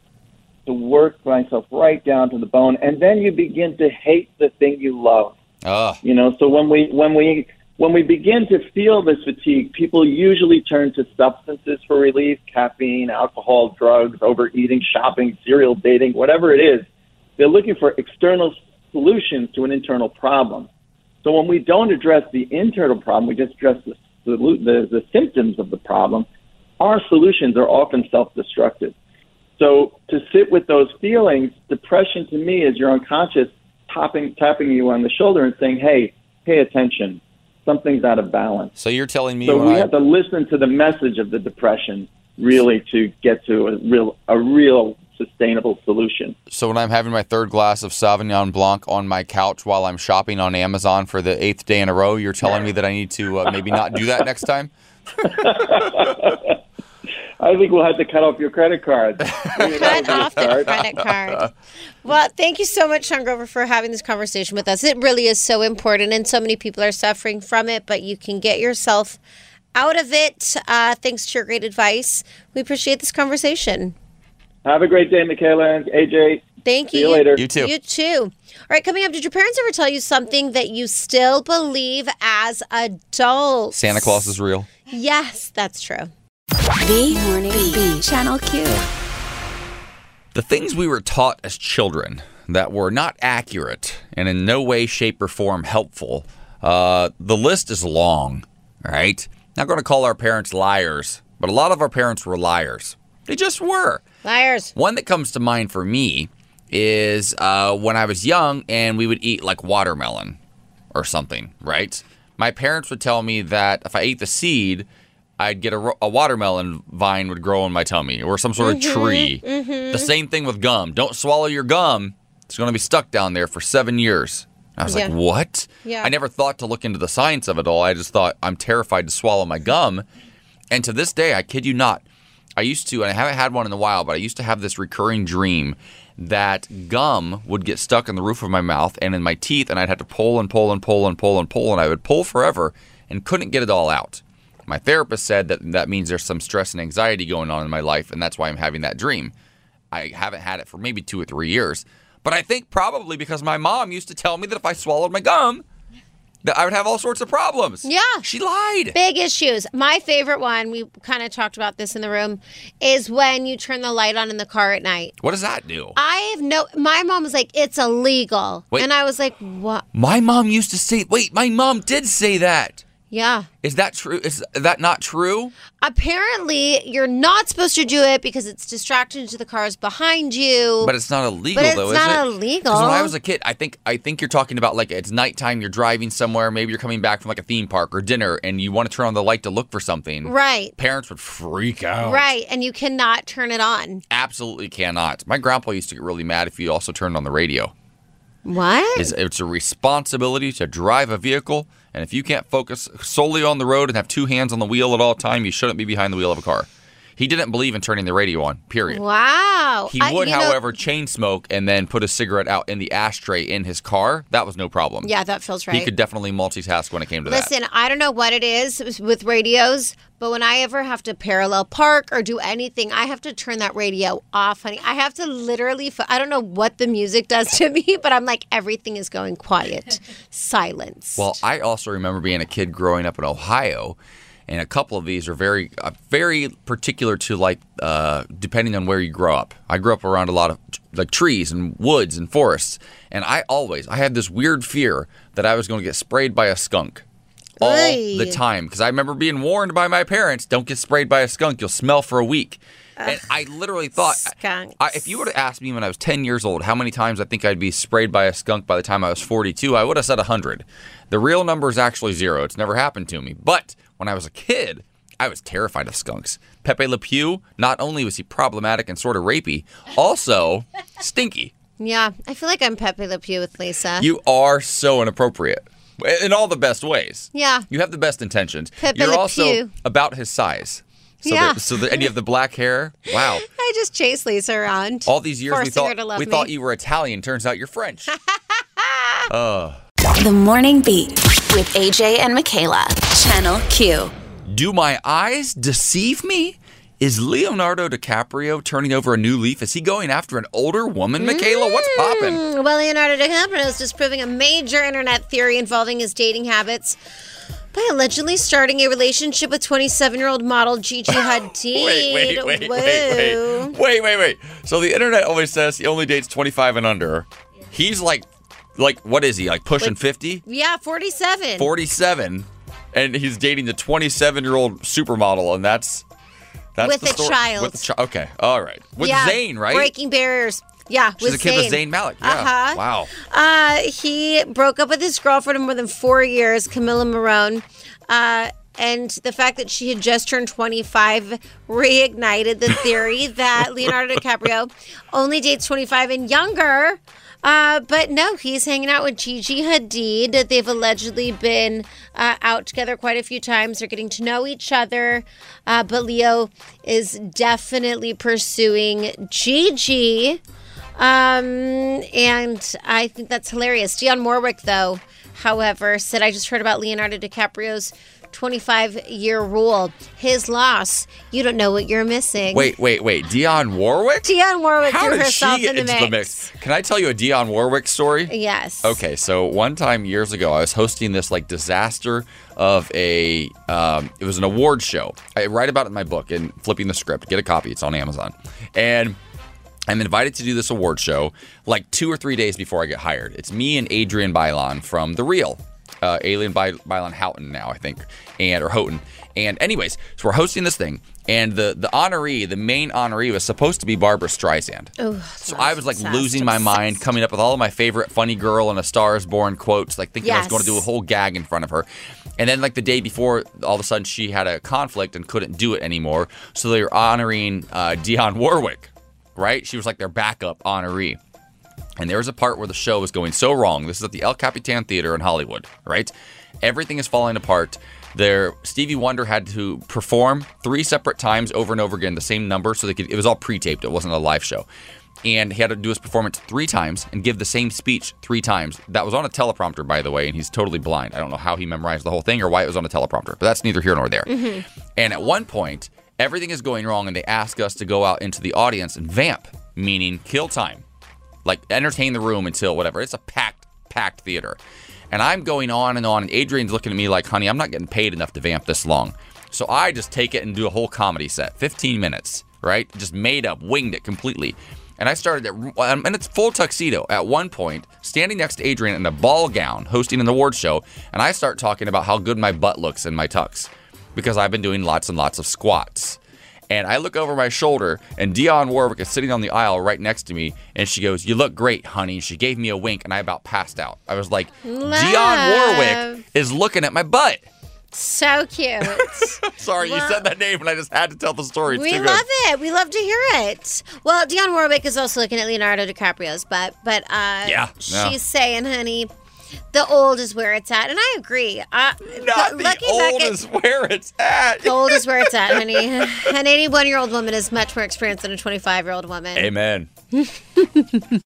S6: to work myself right down to the bone. And then you begin to hate the thing you love.
S2: Ah,
S6: You know, so when we when we when we begin to feel this fatigue, people usually turn to substances for relief: caffeine, alcohol, drugs, overeating, shopping, serial dating, whatever it is. They're looking for external solutions to an internal problem. So when we don't address the internal problem, we just address the, the, the symptoms of the problem, our solutions are often self-destructive. So to sit with those feelings, depression to me is your unconscious tapping, tapping you on the shoulder and saying, hey, pay attention. Something's out of balance.
S2: So you're telling me
S6: So we
S2: I,
S6: have to listen to the message of the depression really to get to a real, a real sustainable solution.
S2: so when I'm having my third glass of Sauvignon Blanc on my couch while I'm shopping on Amazon for the eighth day in a row, you're telling me that I need to uh, maybe not do that next time?
S6: I think we'll have to cut off your credit card.
S3: Cut off the credit card. Well, thank you so much, Sean Grover, for having this conversation with us. It really is so important, and so many people are suffering from it, but you can get yourself out of it uh, thanks to your great advice. We appreciate this conversation.
S6: Have a great day, Michaela and AJ.
S3: Thank you.
S6: See you later.
S2: You too.
S3: You too. All right, coming up, did your parents ever tell you something that you still believe as adults?
S2: Santa Claus is real.
S3: Yes, that's true.
S5: The Morning Beat. Channel Q.
S2: The things we were taught as children that were not accurate and in no way, shape, or form helpful, uh, the list is long, all right? Not going to call our parents liars, but a lot of our parents were liars. They just were.
S3: Liars.
S2: One that comes to mind for me is uh, when I was young and we would eat like watermelon or something, right? My parents would tell me that if I ate the seed, I'd get a, a watermelon vine would grow in my tummy or some sort of tree. The same thing with gum. Don't swallow your gum. It's going to be stuck down there for seven years. I was like, what?
S3: Yeah.
S2: I never thought to look into the science of it all. I just thought I'm terrified to swallow my gum. And to this day, I kid you not, I used to, and I haven't had one in a while, but I used to have this recurring dream that gum would get stuck in the roof of my mouth and in my teeth, and I'd have to pull and pull and pull and pull and pull, and I would pull forever and couldn't get it all out. My therapist said that that means there's some stress and anxiety going on in my life, and that's why I'm having that dream. I haven't had it for maybe two or three years, but I think probably because my mom used to tell me that if I swallowed my gum, I would have all sorts of problems.
S3: Yeah.
S2: She lied.
S3: Big issues. My favorite one, we kind of talked about this in the room, is when you turn the light on in the car at night.
S2: What does that do?
S3: I have no, my mom was like, it's illegal.
S2: Wait.
S3: And I was like, what?
S2: My mom used to say, wait, my mom did say that.
S3: Yeah.
S2: Is that true? Is that not true?
S3: Apparently, you're not supposed to do it because it's distracting to the cars behind you.
S2: But it's not illegal
S3: But it's
S2: though,
S3: not
S2: is it?
S3: illegal.
S2: 'Cause when I was a kid, I think I think you're talking about like it's nighttime, you're driving somewhere, maybe you're coming back from like a theme park or dinner and you want to turn on the light to look for something.
S3: right.
S2: Parents would freak out.
S3: Right. And you cannot turn it on.
S2: Absolutely cannot. My grandpa used to get really mad if you also turned on the radio.
S3: What?
S2: Is it's a responsibility to drive a vehicle, and if you can't focus solely on the road and have two hands on the wheel at all time, you shouldn't be behind the wheel of a car. He didn't believe in turning the radio on. Period.
S3: wow.
S2: He
S3: I-
S2: would,
S3: you know-
S2: however, chain smoke and then put a cigarette out in the ashtray in his car. That was no problem.
S3: yeah, that feels right.
S2: He could definitely multitask when it came to that.
S3: Listen, I don't know what it is with radios, but when I ever have to parallel park or do anything, I have to turn that radio off, honey. I have to literally—I don't know what the music does to me, but I'm like, everything is going quiet, silence.
S2: Well, I also remember being a kid growing up in Ohio, and a couple of these are very, uh, very particular to like, uh, depending on where you grow up. I grew up around a lot of like trees and woods and forests, and I always, I had this weird fear that I was going to get sprayed by a skunk. All
S3: Oy.
S2: the time because I remember being warned by my parents, "Don't get sprayed by a skunk; you'll smell for a week." And I literally thought. I, if you would have asked me when I was 10 years old how many times I think I'd be sprayed by a skunk by the time I was 42, I would have said 100. The real number is actually zero. It's never happened to me. But when I was a kid, I was terrified of skunks. Pepe Le Pew, not only was he problematic and sort of rapey, also stinky.
S3: yeah, I feel like I'm Pepe Le Pew with Lisa.
S2: You are so inappropriate in all the best ways.
S3: yeah.
S2: You have the best intentions.
S3: Pepe
S2: You're
S3: Le
S2: also
S3: Pew.
S2: about his size. So
S3: Yeah.
S2: that, so that, and you have the black hair. Wow.
S3: I just chase Lisa around.
S2: All these years we
S3: forcing her
S2: thought
S3: to love
S2: we
S3: me.
S2: thought you were Italian. Turns out you're French.
S5: The Morning Beat with AJ and Michaela. Channel Q.
S2: Do my eyes deceive me? Is Leonardo DiCaprio turning over a new leaf? Is he going after an older woman, Michaela? What's popping?
S3: Mm, Well, Leonardo DiCaprio is disproving a major internet theory involving his dating habits by allegedly starting a relationship with 27-year-old model Gigi Hadid.
S2: Wait, wait, wait, wait, wait, wait, wait, wait. So the internet always says he only dates 25 and under. He's like like what is he like pushing 50
S3: Yeah, 47.
S2: 47 and he's dating the 27 year old supermodel and that's that's
S3: With a child.
S2: with a child okay all right with
S3: yeah,
S2: Zayn right
S3: Breaking barriers. Yeah,
S2: she's
S3: with
S2: a kid with.
S3: Zayn
S2: Malik yeah
S3: Uh-huh.
S2: wow
S3: Uh, he broke up with his girlfriend of more than four years, Camila Morrone. Uh, and the fact that she had just turned 25 reignited the theory that Leonardo DiCaprio only dates 25 and younger. Uh, but no, he's hanging out with Gigi Hadid. They've allegedly been uh, out together quite a few times. They're getting to know each other. Uh, but Leo is definitely pursuing Gigi. Um, and I think that's hilarious. Dionne Warwick, though, however, said, I just heard about Leonardo DiCaprio's 25 year rule. His loss. You don't know what you're missing.
S2: wait wait wait Dionne Warwick
S3: Dionne Warwick
S2: how
S3: threw
S2: did
S3: herself
S2: she get
S3: in the
S2: into
S3: mix.
S2: the mix can I tell you a Dionne Warwick story
S3: Yes.
S2: Okay, so one time years ago, I was hosting this like disaster of a. Um, it was an award show. I write about it in my book and flipping the script. Get a copy. It's on Amazon. And I'm invited to do this award show like two or three days before I get hired. It's me and Adrienne Bailon from The Real. Uh, Alien By- Bailon Houghton now, I think, and or Houghton. And anyways, so we're hosting this thing, and the the honoree, the main honoree, was supposed to be Barbra Streisand.
S3: Oh,
S2: So I was like
S3: obsessed,
S2: losing my mind, coming up with all of my favorite funny girl and a Star is Born quotes, like thinking I was
S3: Yes.
S2: going to do a whole gag in front of her. And then like the day before, all of a sudden she had a conflict and couldn't do it anymore. So they were honoring uh, Dionne Warwick, right? She was like their backup honoree. And there was a part where the show was going so wrong. This is at the El Capitan Theater in Hollywood, right? Everything is falling apart. There, Stevie Wonder had to perform three separate times over and over again, the same number, so they could. It was all pre-taped. It wasn't a live show, and he had to do his performance three times and give the same speech three times. That was on a teleprompter, by the way, and he's totally blind. I don't know how he memorized the whole thing or why it was on a teleprompter, but that's neither here nor there. Mm-hmm. And at one point, everything is going wrong, and they ask us to go out into the audience and vamp, meaning kill time like entertain the room until whatever. It's a packed, packed theater. And I'm going on and on, and Adrienne's looking at me like, honey, I'm not getting paid enough to vamp this long. So I just take it and do a whole comedy set, 15 minutes, right? Just made up, winged it completely. And I started at, um, and it's full tuxedo at one point, standing next to Adrienne in a ball gown, hosting an award show. And I start talking about how good my butt looks in my tux because I've been doing lots and lots of squats. And I look over my shoulder, and Dionne Warwick is sitting on the aisle right next to me, and she goes, "You look great, honey." She gave me a wink, and I about passed out. I was like, "Dionne Warwick is looking at my butt."
S3: So cute.
S2: Sorry, you said that name, and I just had to tell the story. It's
S3: we love it. We love to hear it. Well, Dionne Warwick is also looking at Leonardo DiCaprio's butt, but uh,
S2: Yeah,
S3: she's
S2: yeah.
S3: saying, honey, the old is where it's at, and I agree. Uh,
S2: Not
S3: but
S2: the
S3: looking back
S2: old
S3: at-
S2: is where it's at.
S3: the old is where it's at, honey. An 81 year old woman is much more experienced than a 25 year old woman.
S2: Amen.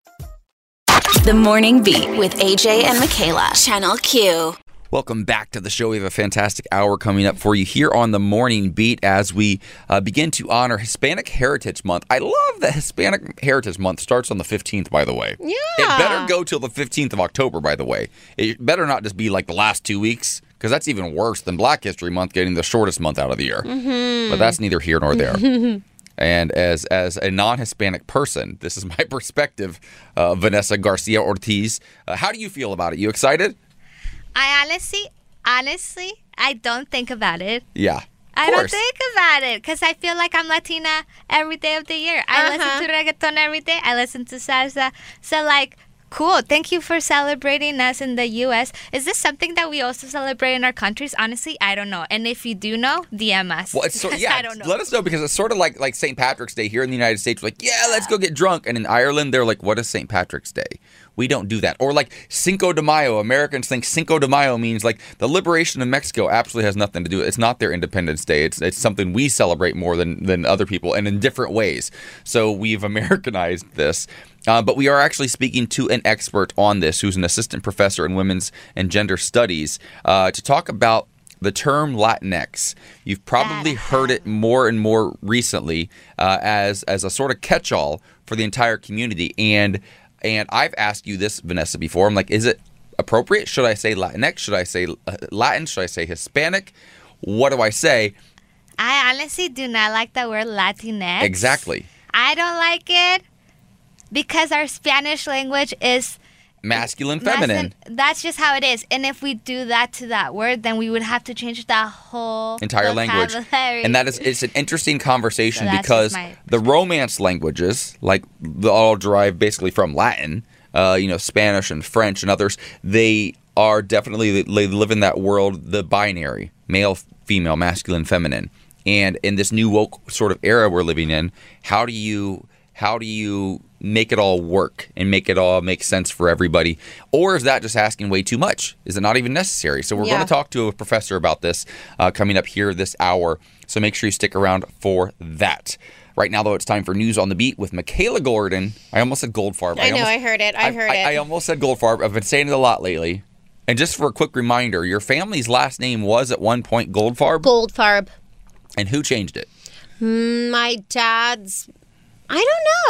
S5: The Morning Beat with AJ and Michaela. Channel Q.
S2: Welcome back to the show. We have a fantastic hour coming up for you here on the Morning Beat as we uh, begin to honor Hispanic Heritage Month. I love that Hispanic Heritage Month starts on the 15th, by the way.
S3: Yeah.
S2: It better go till the 15th of October, by the way. It better not just be like the last two weeks, because that's even worse than Black History Month getting the shortest month out of the year. But that's neither here nor there. And as as a non-Hispanic person, this is my perspective. Uh, Vanessa Garcia Ortiz, uh, how do you feel about it? You excited?
S7: I honestly, honestly, I don't think about it.
S2: Yeah.
S7: I don't think about it because I feel like I'm Latina every day of the year. I
S3: Uh-huh.
S7: listen to reggaeton every day. I listen to salsa. So like, cool. Thank you for celebrating us in the U.S. Is this something that we also celebrate in our countries? Honestly, I don't know. And if you do know, DM us.
S2: Well, it's so,
S7: 'Cause
S2: yeah.
S7: I don't know.
S2: Let us know because it's sort of like like St. Patrick's Day here in the United States. We're like, yeah, let's go get drunk, and in Ireland, they're like, what is St. Patrick's Day? We don't do that. Or like Cinco de Mayo. Americans think Cinco de Mayo means like the liberation of Mexico. Absolutely has nothing to do. With it. It's not their Independence Day. It's it's something we celebrate more than than other people, and in different ways. So we've Americanized this. Uh, but we are actually speaking to an expert on this, who's an assistant professor in women's and gender studies, uh, to talk about the term Latinx. You've probably heard it more and more recently uh, as as a sort of catch-all for the entire community. And and I've asked you this, Vanessa, before. I'm like, is it appropriate? Should I say Latinx? Should I say uh, Latin? Should I say Hispanic? What do I say?
S7: I honestly do not like the word Latinx.
S2: Exactly.
S7: I don't like it because our Spanish language is
S2: masculine, feminine.
S7: Masculine- That's just how it is. And if we do that to that word, then we would have to change that whole
S2: entire language. And that is it's an interesting conversation
S7: So
S2: because the Romance languages, like they all derive basically from Latin, uh, you know, Spanish and French and others, they are definitely they live in that world, the binary, male, female, masculine, feminine. And in this new woke sort of era we're living in, how do you how do you make it all work and make it all make sense for everybody? Or is that just asking way too much? Is it not even necessary? So we're
S3: Yeah.
S2: going to talk to a professor about this uh, coming up here this hour. So make sure you stick around for that. Right now, though, it's time for news on the beat with Michaela Gordon. I almost said Goldfarb.
S3: I know,
S2: almost,
S3: I heard it. I heard
S2: I,
S3: it.
S2: I almost said Goldfarb. I've been saying it a lot lately. And just for a quick reminder, your family's last name was at one point Goldfarb,
S3: Goldfarb.
S2: and who changed it?
S3: My dad's. I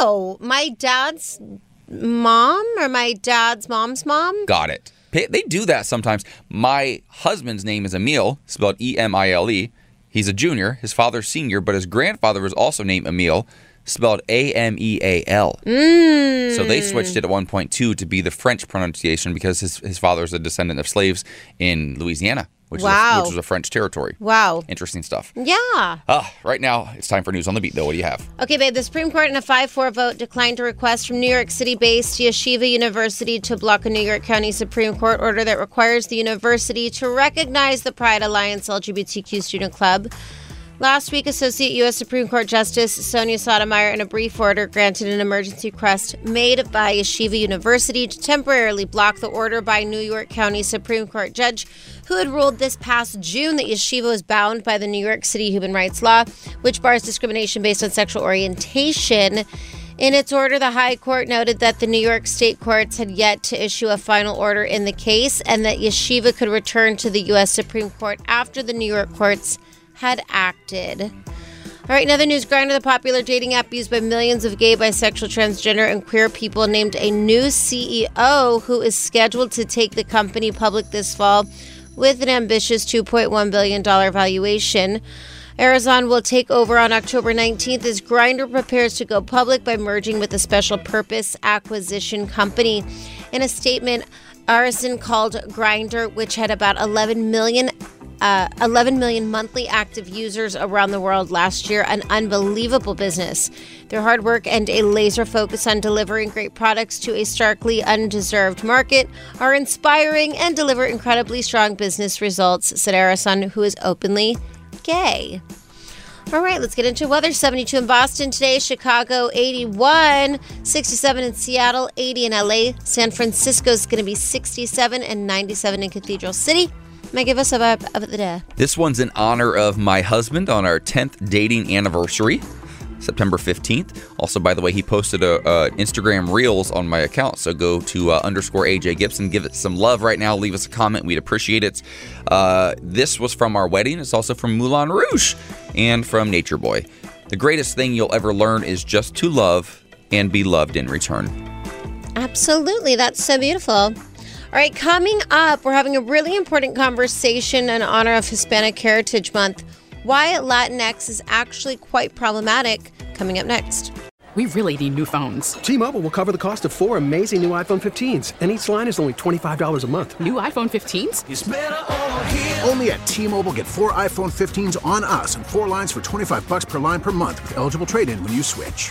S3: don't know. My dad's mom or my dad's mom's mom.
S2: Got it. They do that sometimes. My husband's name is Emil, spelled E M I L E. He's a junior. His father's senior, but his grandfather was also named Emil, spelled A M E A L. So they mm. switched it at one point too to be the French pronunciation because his his father is a descendant of slaves in Louisiana, which
S3: Wow.
S2: is a, which was a French territory.
S3: Wow.
S2: Interesting stuff.
S3: Yeah.
S2: Ah, right now it's time for news on the beat. Though, what do you have?
S3: Okay, babe. The Supreme Court, in a 5 4 vote, declined a request from New York City based Yeshiva University to block a New York County Supreme Court order that requires the university to recognize the Pride Alliance LGBTQ student club. Last week, Associate U.S. Supreme Court Justice Sonia Sotomayor, in a brief order, granted an emergency request made by Yeshiva University to temporarily block the order by New York County Supreme Court judge who had ruled this past June that Yeshiva was bound by the New York City human rights law, which bars discrimination based on sexual orientation. In its order, the High Court noted that the New York State courts had yet to issue a final order in the case and that Yeshiva could return to the U.S. Supreme Court after the New York courts had acted. All right, in other news, Grindr, the popular dating app used by millions of gay, bisexual, transgender, and queer people, named a new CEO who is scheduled to take the company public this fall with an ambitious $2.1 billion valuation. Arison will take over on October 19th as Grindr prepares to go public by merging with a special purpose acquisition company. In a statement, Arison called Grindr, which had about 11 million uh, 11 million monthly active users around the world last year, an unbelievable business. Their hard work and a laser focus on delivering great products to a starkly undeserved market are inspiring and deliver incredibly strong business results, said Arison, who is openly gay. All right, let's get into weather. 72 in Boston today, Chicago 81, 67 in Seattle, 80 in LA. San Francisco is going to be 67 and 97 in Cathedral City. May give us a vibe of the day.
S2: This one's in honor of my husband on our 10th dating anniversary, September 15th. Also, by the way, he posted a, a Instagram Reels on my account, so go to uh, underscore AJ Gibson, give it some love right now. Leave us a comment, we'd appreciate it. Uh, this was from our wedding. It's also from Moulin Rouge and from Nature Boy. The greatest thing you'll ever learn is just to love and be loved in return.
S3: Absolutely. That's so beautiful. All right, coming up, we're having a really important conversation in honor of Hispanic Heritage Month. Why Latinx is actually quite problematic. Coming up next.
S8: We really need new phones.
S9: T-Mobile will cover the cost of four amazing new iPhone 15s, and each line is only $25 a month.
S8: New iPhone 15s?
S10: Only at T-Mobile get four iPhone 15s on us and four lines for 25 bucks per line per month with eligible trade-in when you switch.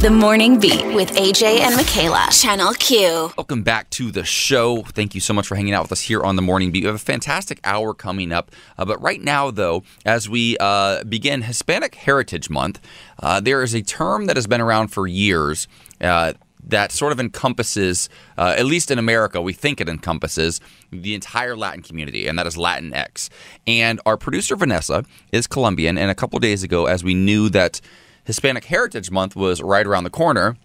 S5: The Morning Beat with AJ and Michaela. Channel Q.
S2: Welcome back to the show. Thank you so much for hanging out with us here on the Morning Beat. We have a fantastic hour coming up. Uh, but right now, though, as we uh, begin Hispanic Heritage Month, uh, there is a term that has been around for years uh, that sort of encompasses, uh, at least in America, we think it encompasses the entire Latin community, and that is Latinx. And our producer, Vanessa, is Colombian. And a couple days ago, as we knew that Hispanic Heritage Month was right around the corner,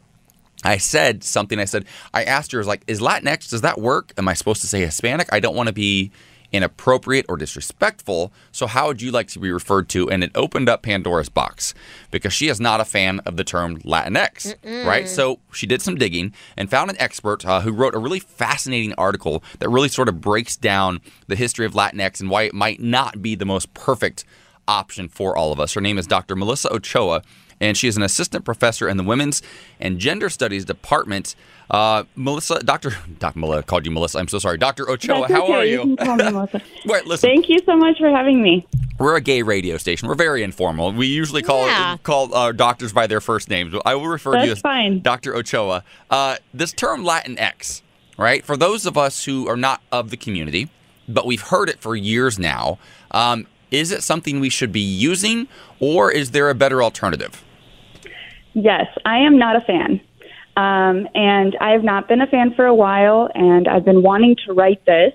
S2: I said something. I said, I asked her, I was like, is Latinx, does that work? Am I supposed to say Hispanic? I don't want to be inappropriate or disrespectful. So, how would you like to be referred to? And it opened up Pandora's box because she is not a fan of the term Latinx,
S11: Mm-mm.
S2: right? So, she did some digging and found an expert uh, who wrote a really fascinating article that really sort of breaks down the history of Latinx and why it might not be the most perfect option for all of us. Her name is Dr. Melissa Ochoa, and she is an assistant professor in the Women's and Gender Studies Department. Uh, Melissa, Dr. Dr. Melissa called you Melissa. I'm so sorry. Dr. Ochoa,
S11: That's
S2: how are
S11: You
S2: you?
S11: can call me Melissa.
S2: Wait, listen.
S11: Thank you so much for having me.
S2: We're a gay radio station. We're very informal. We usually call
S11: Yeah.
S2: call our doctors by their first names. I will refer to you as
S11: fine.
S2: Dr. Ochoa. Uh, this term Latinx, right? For those of us who are not of the community, but we've heard it for years now, um, is it something we should be using, or is there a better alternative?
S11: Yes, I am not a fan. Um, and I have not been a fan for a while, and I've been wanting to write this.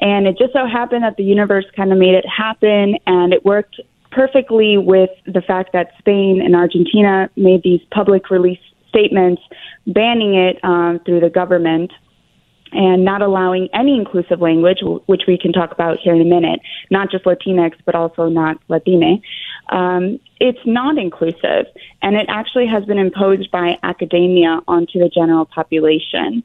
S11: And it just so happened that the universe kind of made it happen, and it worked perfectly with the fact that Spain and Argentina made these public release statements banning it um, through the government and not allowing any inclusive language, which we can talk about here in a minute, not just Latinx, but also not Latine. Um, it's not inclusive, and it actually has been imposed by academia onto the general population.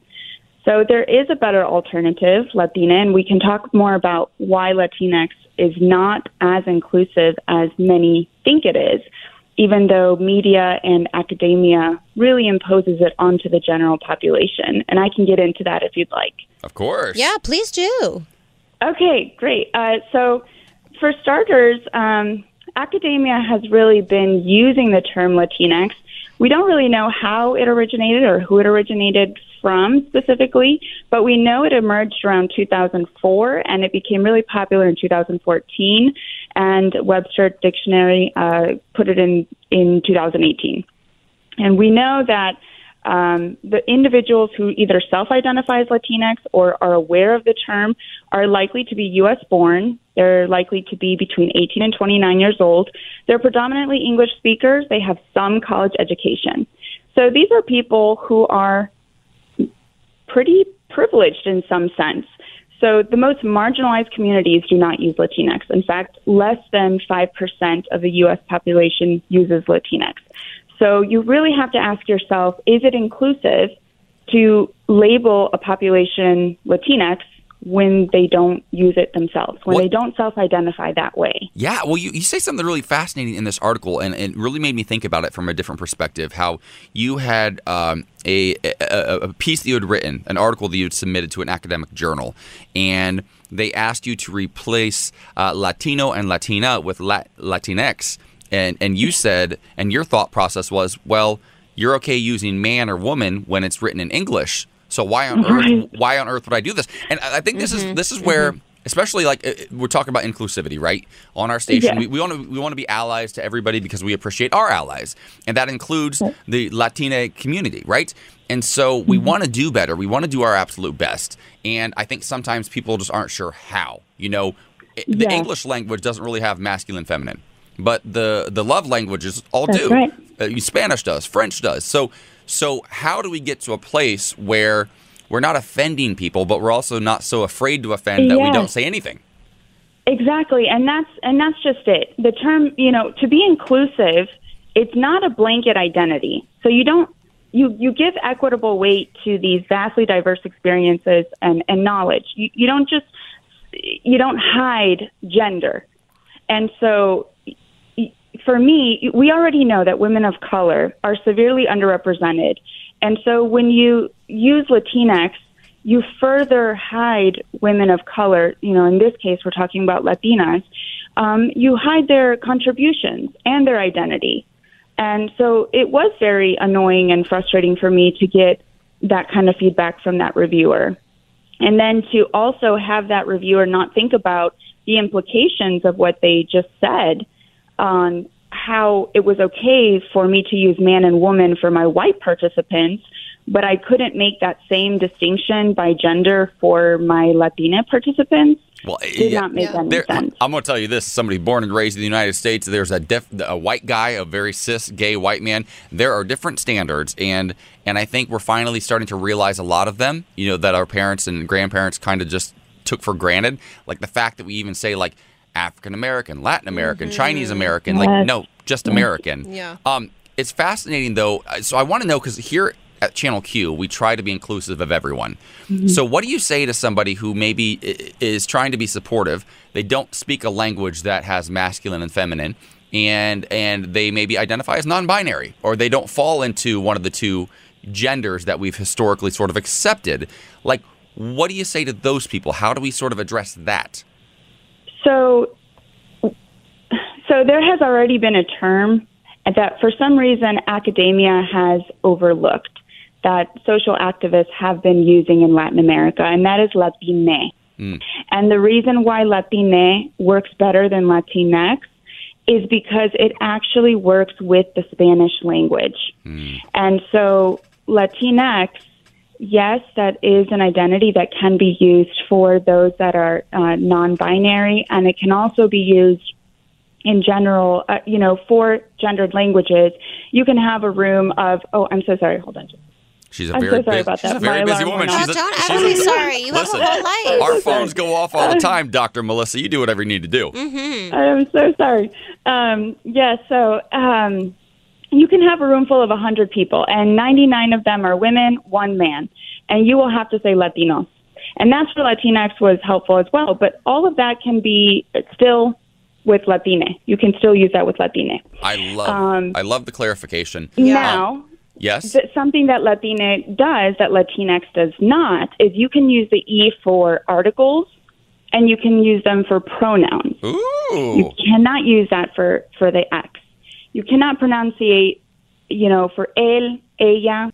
S11: So there is a better alternative, Latine, and we can talk more about why Latinx is not as inclusive as many think it is, even though media and academia really imposes it onto the general population. And I can get into that if you'd like.
S2: Of course.
S3: Yeah, please do.
S11: Okay, great. Uh, so, for starters, um, academia has really been using the term Latinx. We don't really know how it originated or who it originated from specifically, but we know it emerged around 2004 and it became really popular in 2014. And Webster Dictionary uh, put it in in 2018. And we know that um, the individuals who either self identify as Latinx or are aware of the term are likely to be U.S. born. They're likely to be between 18 and 29 years old. They're predominantly English speakers. They have some college education. So these are people who are pretty privileged in some sense. So the most marginalized communities do not use Latinx. In fact, less than 5% of the U.S. population uses Latinx. So you really have to ask yourself, is it inclusive to label a population Latinx when they don't use it themselves, when
S2: What-
S11: they don't self-identify that way?
S2: Yeah, well, you, you say something really fascinating in this article, and it really made me think about it from a different perspective. How you had um, a, a, a piece that you had written, an article that you had submitted to an academic journal, and they asked you to replace uh, Latino and Latina with Lat- Latinx, and and you said, and your thought process was, well, you're okay using man or woman when it's written in English. So why on
S11: Right.
S2: earth? Why on earth would I do this? And I think this is this is where especially like uh, we're talking about inclusivity, right? On our station,
S11: Yeah.
S2: we, we want to we want to be allies to everybody because we appreciate our allies, and that includes the Latina community, right? And so we want to do better. We want to do our absolute best, and I think sometimes people just aren't sure how. You know, the
S11: Yeah.
S2: English language doesn't really have masculine, feminine. but the the love languages all
S11: That's
S2: do.
S11: right.
S2: Uh, Spanish does, French does. So so how do we get to a place where we're not offending people, but we're also not so afraid to offend that we don't say anything?
S11: Exactly, and that's and that's just it. The term, you know, to be inclusive, it's not a blanket identity. So you don't you you give equitable weight to these vastly diverse experiences and and knowledge. You you don't just you don't hide gender. And so for me, we already know that women of color are severely underrepresented. And so when you use Latinx, you further hide women of color. You know, in this case, we're talking about Latinas. Um, you hide their contributions and their identity. And so it was very annoying and frustrating for me to get that kind of feedback from that reviewer. And then to also have that reviewer not think about the implications of what they just said on how it was okay for me to use man and woman for my white participants, but I couldn't make that same distinction by gender for my Latina participants.
S2: Well,
S11: Did not make any
S2: There-
S11: sense.
S2: I'm going to tell you this: somebody born and raised in the United States. There's a def, a white guy, a very cis gay white man. There are different standards, and and I think we're finally starting to realize a lot of them. You know that our parents and grandparents kind of just took for granted, like the fact that we even say like African American, Latin American, Chinese American, like
S3: Yes.
S2: no, just American.
S3: Yeah.
S2: Um, it's fascinating though. uh, So I want to know because here at Channel Q, we try to be inclusive of everyone. So what do you say to somebody who maybe is trying to be supportive? They don't speak a language that has masculine and feminine, and and they maybe identify as non-binary, or they don't fall into one of the two genders that we've historically sort of accepted. Like, what do you say to those people? How do we sort of address that?
S11: So, so there has already been a term that for some reason academia has overlooked that social activists have been using in Latin America, and that is Latine. Hmm. And the reason why Latine works better than Latinx is because it actually works with the Spanish language. Hmm. And so Latinx, yes, that is an identity that can be used for those that are uh, non binary, and it can also be used in general, uh, you know, for gendered languages. You can have a room of, oh, I'm so sorry, hold on.
S2: She's a
S11: I'm so
S2: very
S11: sorry
S2: busy,
S11: about
S2: she's
S11: that.
S2: a very
S11: My
S2: busy
S11: alarm
S2: woman. She's
S11: off.
S2: a,
S3: Don't
S2: she's
S3: ever be
S2: a-
S3: sorry. You have a
S2: Listen,
S3: whole life.
S2: Our phones go off all the time, Dr. Melissa. You do whatever you need to do.
S3: Mm-hmm.
S11: I'm so sorry. Um, yeah, so um, you can have a room full of 100 people, and 99 of them are women, one man, and you will have to say Latinos. And that's where Latinx was helpful as well. But all of that can be still with Latine. You can still use that with Latine.
S2: I love
S11: Um,
S2: I love the clarification.
S11: Now,
S2: Um, yes.
S11: Th- something that Latine does that Latinx does not is you can use the E for articles and you can use them for pronouns.
S2: Ooh.
S11: You cannot use that for, for the X. You cannot pronunciate, you know, for él, ella.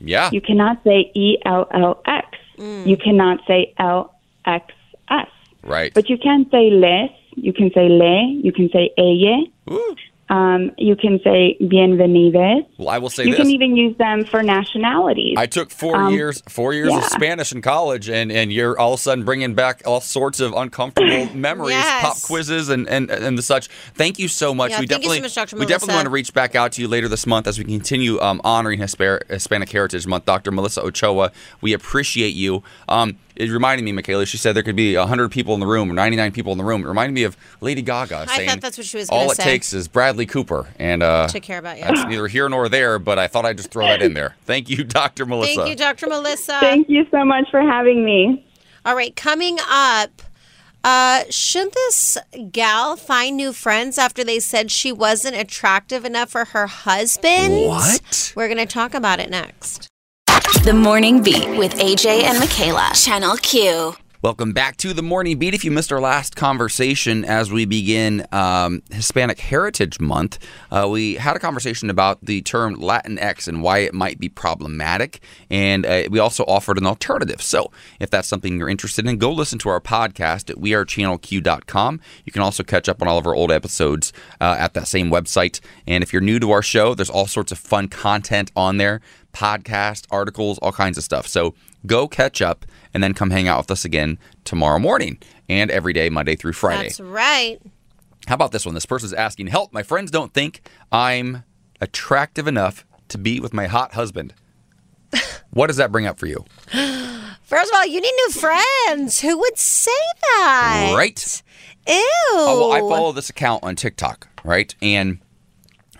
S2: Yeah.
S11: You cannot say E L L X. Mm. You cannot say L X S.
S2: Right.
S11: But you can say les, you can say le, you can say ella. Um, you can say bienvenidos.
S2: Well, I will say
S11: you
S2: this.
S11: can even use them for nationalities.
S2: I took four
S11: Um,
S2: years, four years of. Spanish in college, and, and you're all of a sudden bringing back all sorts of uncomfortable memories,
S3: Yes.
S2: pop quizzes, and, and and the such. Thank you so much.
S3: Yeah,
S2: we
S3: thank you so
S2: definitely,
S3: much,
S2: we definitely want to reach back out to you later this month as we continue um, honoring Hispa- Hispanic Heritage Month. Dr. Melissa Ochoa, we appreciate you. Um, it reminded me, Michaela. She said there could be 100 people in the room or 99 people in the room. It reminded me of Lady Gaga
S3: I
S2: saying,
S3: thought that's what she was
S2: "All
S3: gonna
S2: it
S3: say.
S2: takes is Bradley Cooper," and uh,
S3: To care about you.
S2: That's neither here nor there, but I thought I'd just throw that in there. Thank you, Dr. Melissa.
S3: Thank you, Dr. Melissa.
S11: Thank you so much for having me.
S3: All right, coming up, uh, should this gal find new friends after they said she wasn't attractive enough for her husband?
S2: What?
S3: We're going to talk about it next.
S5: The Morning Beat with AJ and Michaela. Channel Q.
S2: Welcome back to the Morning Beat. If you missed our last conversation as we begin um, Hispanic Heritage Month, uh, we had a conversation about the term Latinx and why it might be problematic. And uh, we also offered an alternative. So if that's something you're interested in, go listen to our podcast at wearechannelq.com. You can also catch up on all of our old episodes uh, at that same website. And if you're new to our show, there's all sorts of fun content on there podcast, articles, all kinds of stuff. So go catch up and then come hang out with us again tomorrow morning and every day, Monday through Friday.
S3: That's right.
S2: How about this one? This person's asking, Help, my friends don't think I'm attractive enough to be with my hot husband. what does that bring up for you?
S3: First of all, you need new friends. Who would say that?
S2: Right?
S3: Ew.
S2: Oh, well, I follow this account on TikTok, right? And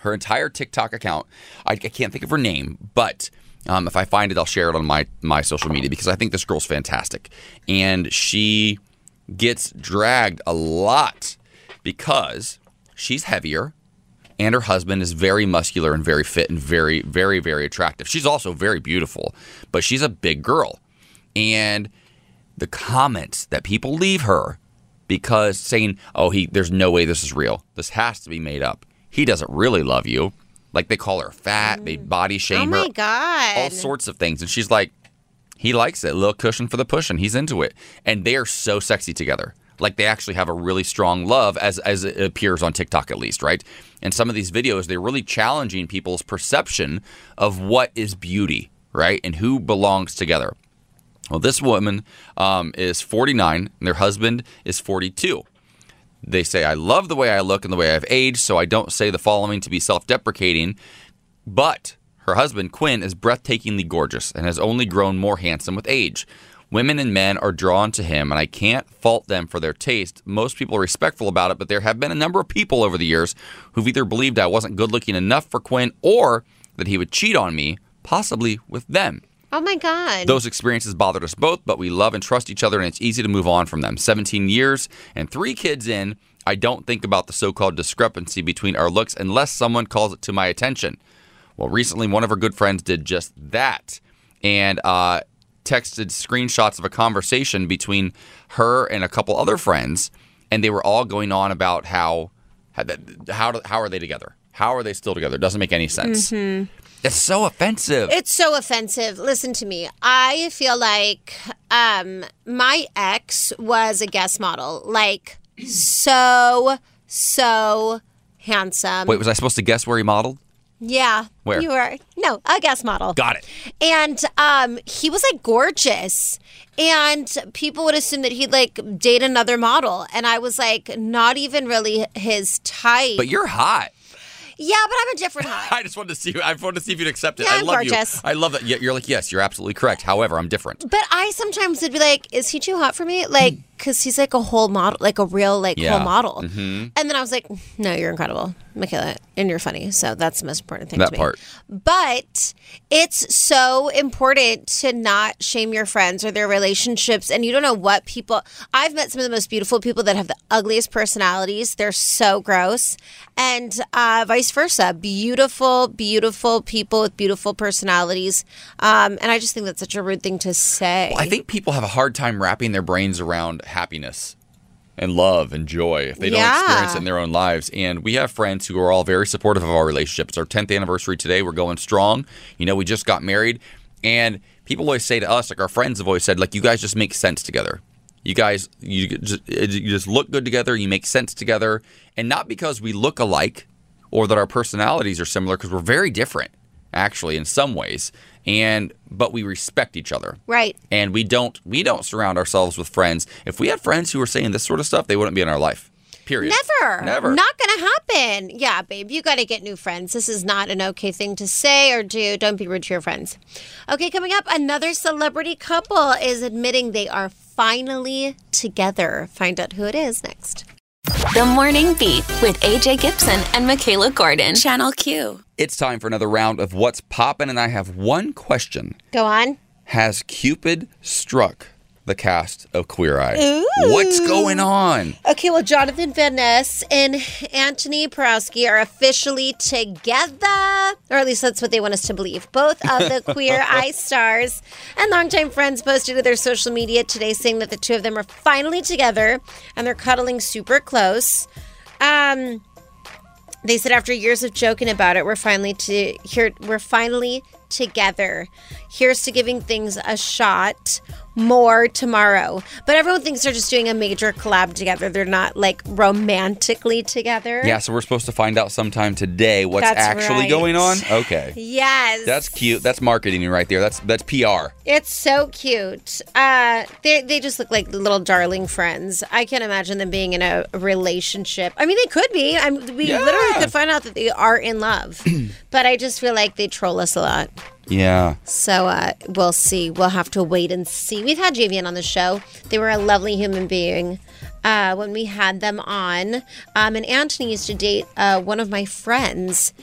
S2: her entire TikTok account, I, I can't think of her name, but um, if I find it, I'll share it on my my social media because I think this girl's fantastic, and she gets dragged a lot because she's heavier. And her husband is very muscular and very fit and very, very, very attractive. She's also very beautiful, but she's a big girl. And the comments that people leave her because saying, "Oh, he there's no way this is real. This has to be made up. He doesn't really love you." Like they call her fat, they body
S3: Oh
S2: shame
S3: my
S2: her,
S3: god.
S2: all sorts of things, and she's like, "He likes it. A little cushion for the pushing. He's into it." And they are so sexy together. Like they actually have a really strong love, as as it appears on TikTok at least, right? And some of these videos, they're really challenging people's perception of what is beauty, right, and who belongs together. Well, this woman um, is 49 and their husband is 42. They say, I love the way I look and the way I've aged, so I don't say the following to be self deprecating. But her husband, Quinn, is breathtakingly gorgeous and has only grown more handsome with age. Women and men are drawn to him, and I can't fault them for their taste. Most people are respectful about it, but there have been a number of people over the years who've either believed I wasn't good looking enough for Quinn or that he would cheat on me, possibly with them.
S3: Oh my god.
S2: Those experiences bothered us both, but we love and trust each other, and it's easy to move on from them. 17 years and three kids in, I don't think about the so called discrepancy between our looks unless someone calls it to my attention. Well, recently, one of her good friends did just that and uh, texted screenshots of a conversation between her and a couple other friends, and they were all going on about how how how, how are they together? How are they still together? It doesn't make any sense.
S3: Mhm.
S2: It's so offensive.
S3: It's so offensive. Listen to me. I feel like um my ex was a guest model. Like so so handsome.
S2: Wait, was I supposed to guess where he modeled?
S3: Yeah.
S2: Where?
S3: You were no, a guest model.
S2: Got it.
S3: And um he was like gorgeous. And people would assume that he'd like date another model. And I was like, not even really his type.
S2: But you're hot.
S3: Yeah, but I'm a different hot.
S2: I just wanted to see. I wanted to see if you'd accept it.
S3: Yeah,
S2: I
S3: I'm
S2: love
S3: gorgeous.
S2: you. I love that. Yeah, You're like, yes, you're absolutely correct. However, I'm different.
S3: But I sometimes would be like, is he too hot for me? Like, because he's like a whole model, like a real, like,
S2: Yeah.
S3: whole model.
S2: Mhm.
S3: And then I was like, no, you're incredible, Michaela, and you're funny. So that's the most important thing
S2: That
S3: to me.
S2: part.
S3: But it's so important to not shame your friends or their relationships. And you don't know what people, I've met some of the most beautiful people that have the ugliest personalities. They're so gross. And uh, vice versa. Beautiful, beautiful people with beautiful personalities. Um, and I just think that's such a rude thing to say.
S2: Well, I think people have a hard time wrapping their brains around happiness and love and joy if they don't experience it in their own lives. And we have friends who are all very supportive of our relationship. It's our 10th anniversary today. We're going strong. You know, we just got married. And people always say to us, like our friends have always said, like, you guys just make sense together. You guys, you just, you just look good together. You make sense together. And not because we look alike or that our personalities are similar, because we're very different, actually, in some ways. And, but we respect each other
S3: Right.
S2: and we don't we don't surround ourselves with friends. If we had friends who were saying this sort of stuff, they wouldn't be in our life. Period.
S3: Never.
S2: Never.
S3: Not going to happen. Yeah, babe, you got to get new friends. This is not an okay thing to say or do. Don't be rude to your friends. Okay, coming up, another celebrity couple is admitting they are finally together. Find out who it is next.
S5: The Morning Beat with AJ Gibson and Michaela Gordon. Channel Q.
S2: It's time for another round of what's poppin', and I have one question:
S3: Go on.
S2: Has Cupid struck the cast of Queer Eye?
S3: Ooh.
S2: What's going on?
S3: Okay, well, Jonathan Van Ness and Antoni Porowski are officially together, or at least that's what they want us to believe. Both of the Queer Eye stars and longtime friends posted to their social media today saying that the two of them are finally together and they're cuddling super close. Um, they said after years of joking about it, we're finally to here. We're finally together. Here's to giving things a shot. More tomorrow. But everyone thinks they're just doing a major collab together. They're not like romantically together.
S2: Yeah, so we're supposed to find out sometime today what's
S3: That's
S2: actually
S3: right.
S2: going on. Okay.
S3: Yes.
S2: That's cute. That's marketing right there. That's that's PR.
S3: It's so cute. Uh, they they just look like little darling friends. I can't imagine them being in a relationship. I mean, they could be. I'm, we literally could find out that they are in love, but I just feel like they troll us a lot.
S2: Yeah.
S3: So uh, we'll see. We'll have to wait and see. We've had JVN on the show. They were a lovely human being uh, when we had them on. Um, and Antoni used to date uh, one of my friends,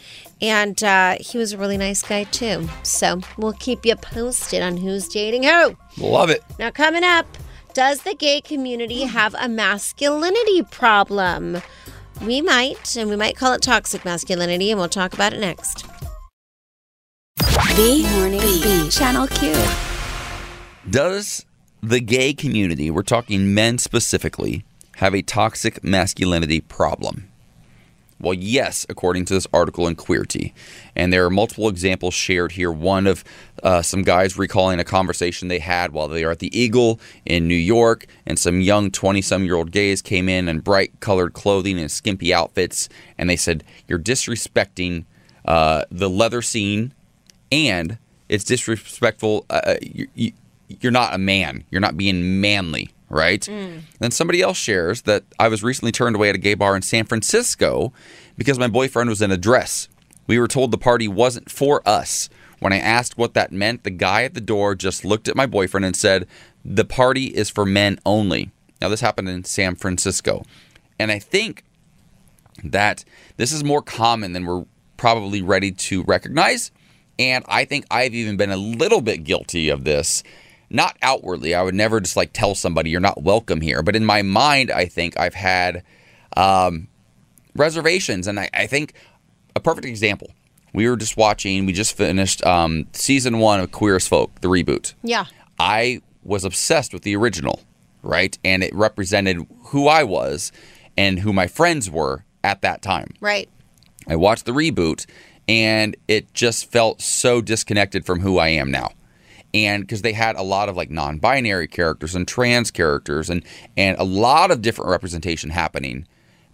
S3: and uh, he was a really nice guy too. So we'll keep you posted on who's dating who.
S2: Love it.
S3: Now, coming up, does the gay community have a masculinity problem? We might, and we might call it toxic masculinity, and we'll talk about it next.
S5: The Morning Beat. Channel Q.
S2: Does the gay community, we're talking men specifically, have a toxic masculinity problem? Well, yes, according to this article in Queerty. And there are multiple examples shared here. One of uh, some guys recalling a conversation they had while they were at the Eagle in New York, and some young 20 some year old gays came in in bright colored clothing and skimpy outfits, and they said, You're disrespecting uh, the leather scene, and it's disrespectful. Uh, you, you, you're not a man, you're not being manly. Right? Then somebody else shares that I was recently turned away at a gay bar in San Francisco because my boyfriend was in a dress. We were told the party wasn't for us. When I asked what that meant, the guy at the door just looked at my boyfriend and said, The party is for men only. Now, this happened in San Francisco. And I think that this is more common than we're probably ready to recognize. And I think I've even been a little bit guilty of this. Not outwardly. I would never just like tell somebody you're not welcome here. But in my mind, I think I've had um, reservations. And I, I think a perfect example. We were just watching, we just finished um, season one of Queer as Folk, the reboot.
S3: Yeah.
S2: I was obsessed with the original, right? And it represented who I was and who my friends were at that time.
S3: Right.
S2: I watched the reboot and it just felt so disconnected from who I am now. And because they had a lot of like non-binary characters and trans characters and and a lot of different representation happening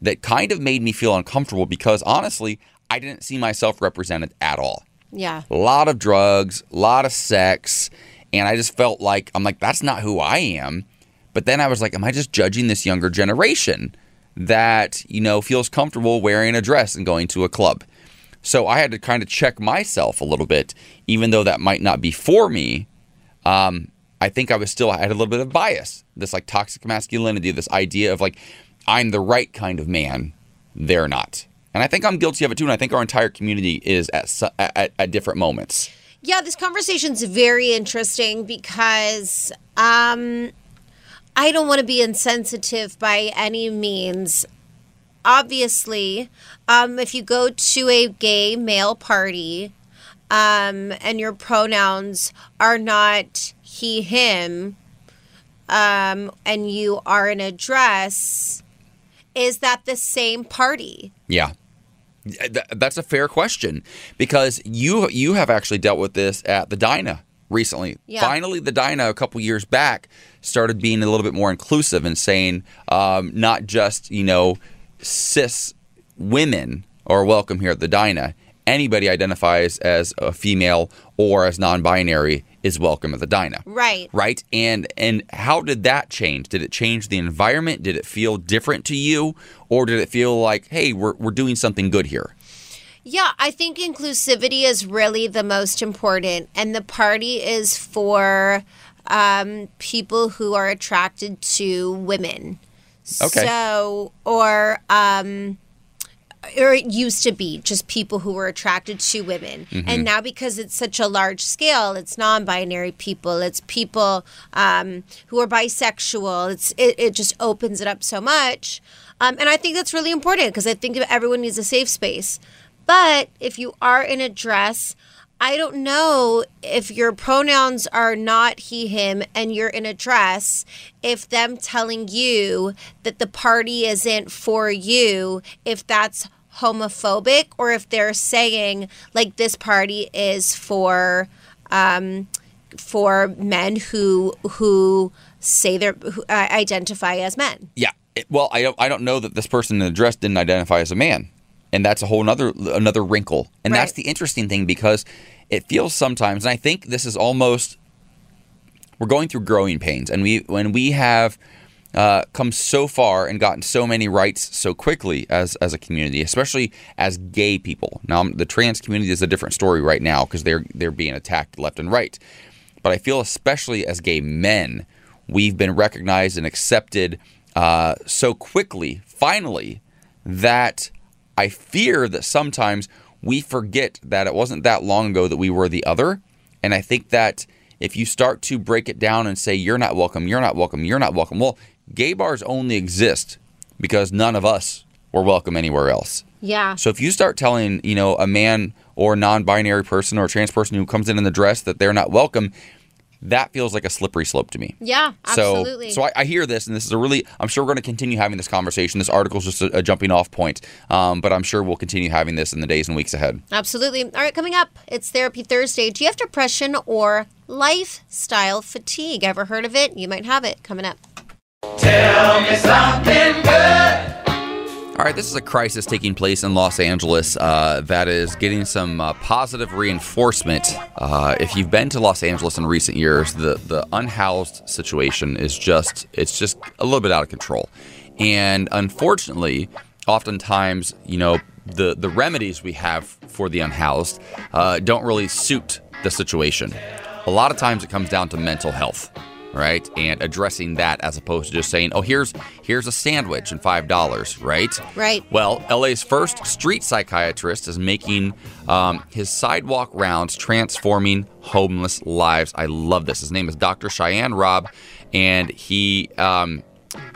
S2: that kind of made me feel uncomfortable because honestly, I didn't see myself represented at all
S3: Yeah.
S2: a lot of drugs, a lot of sex, and I just felt like I'm like that's not who I am. But then I was like, am I just judging this younger generation that you know feels comfortable wearing a dress and going to a club? So I had to kind of check myself a little bit, even though that might not be for me. Um, I think I was still I had a little bit of bias, this like toxic masculinity, this idea of like I'm the right kind of man, they're not. And I think I'm guilty of it too. And I think our entire community is at, at, at different moments.
S3: Yeah, this conversation's very interesting because um, I don't want to be insensitive by any means. Obviously, um, if you go to a gay male party um, and your pronouns are not he, him, um, and you are in a dress, is that the same party?
S2: Yeah. Th- That's a fair question because you you have actually dealt with this at the Dinah recently.
S3: Yeah.
S2: Finally, the Dinah a couple years back started being a little bit more inclusive and saying um, not just you know cis women are welcome here at the Dinah. Anybody identifies as a female or as non-binary is welcome at the Dinah.
S3: Right.
S2: right? And and how did that change? Did it change the environment? Did it feel different to you? Or did it feel like hey we're, we're doing something good here?
S3: Yeah, I think inclusivity is really the most important, and the party is for um, people who are attracted to women.
S2: Okay.
S3: So, or um, or it used to be just people who were attracted to women,
S12: Mhm.
S3: and now because it's such a large scale, it's non-binary people, it's people um, who are bisexual. It's it, it just opens it up so much, um, and I think that's really important because I think everyone needs a safe space. But if you are in a dress, I don't know if your pronouns are not he, him, and you're in a dress, if them telling you that the party isn't for you, if that's homophobic or if they're saying, like, this party is for um, for men who who say they're who uh, identify as men.
S2: Yeah. Well, I don't. I don't know that this person in the dress didn't identify as a man, and that's a whole another another wrinkle. And that's the interesting thing because it feels sometimes, and I think this is almost we're going through growing pains, and we when we have uh, come so far and gotten so many rights so quickly as as a community, especially as gay people. Now, the trans community is a different story right now because they're they're being attacked left and right. But I feel especially as gay men, we've been recognized and accepted uh, so quickly, finally, that I fear that sometimes we forget that it wasn't that long ago that we were the other. And I think that if you start to break it down and say, you're not welcome, you're not welcome, you're not welcome, well, gay bars only exist because none of us were welcome anywhere else.
S3: Yeah.
S2: So if you start telling, you know, a man or non-binary person or a trans person who comes in in the dress that they're not welcome, that feels like a slippery slope to me.
S3: Yeah, absolutely.
S2: So, so I, I hear this, and this is a really. I'm sure we're going to continue having this conversation. This article is just a, a jumping off point, um, but I'm sure we'll continue having this in the days and weeks ahead.
S3: Absolutely. All right, coming up, it's Therapy Thursday. Do you have depression or lifestyle fatigue? Ever heard of it? You might have it. Coming up.
S8: Tell me something good.
S2: All right, this is a crisis taking place in Los Angeles uh, that is getting some uh, positive reinforcement. Uh, if you've been to Los Angeles in recent years, the the unhoused situation is just it's just a little bit out of control, and unfortunately, oftentimes you know the the remedies we have for the unhoused uh, don't really suit the situation. A lot of times, it comes down to mental health right? And addressing that as opposed to just saying, "Oh, here's here's a sandwich and five dollars," right?
S3: Right.
S2: Well, LA's first street psychiatrist is making um, his sidewalk rounds, transforming homeless lives. I love this. His name is Dr. Shayan Rab, and he um,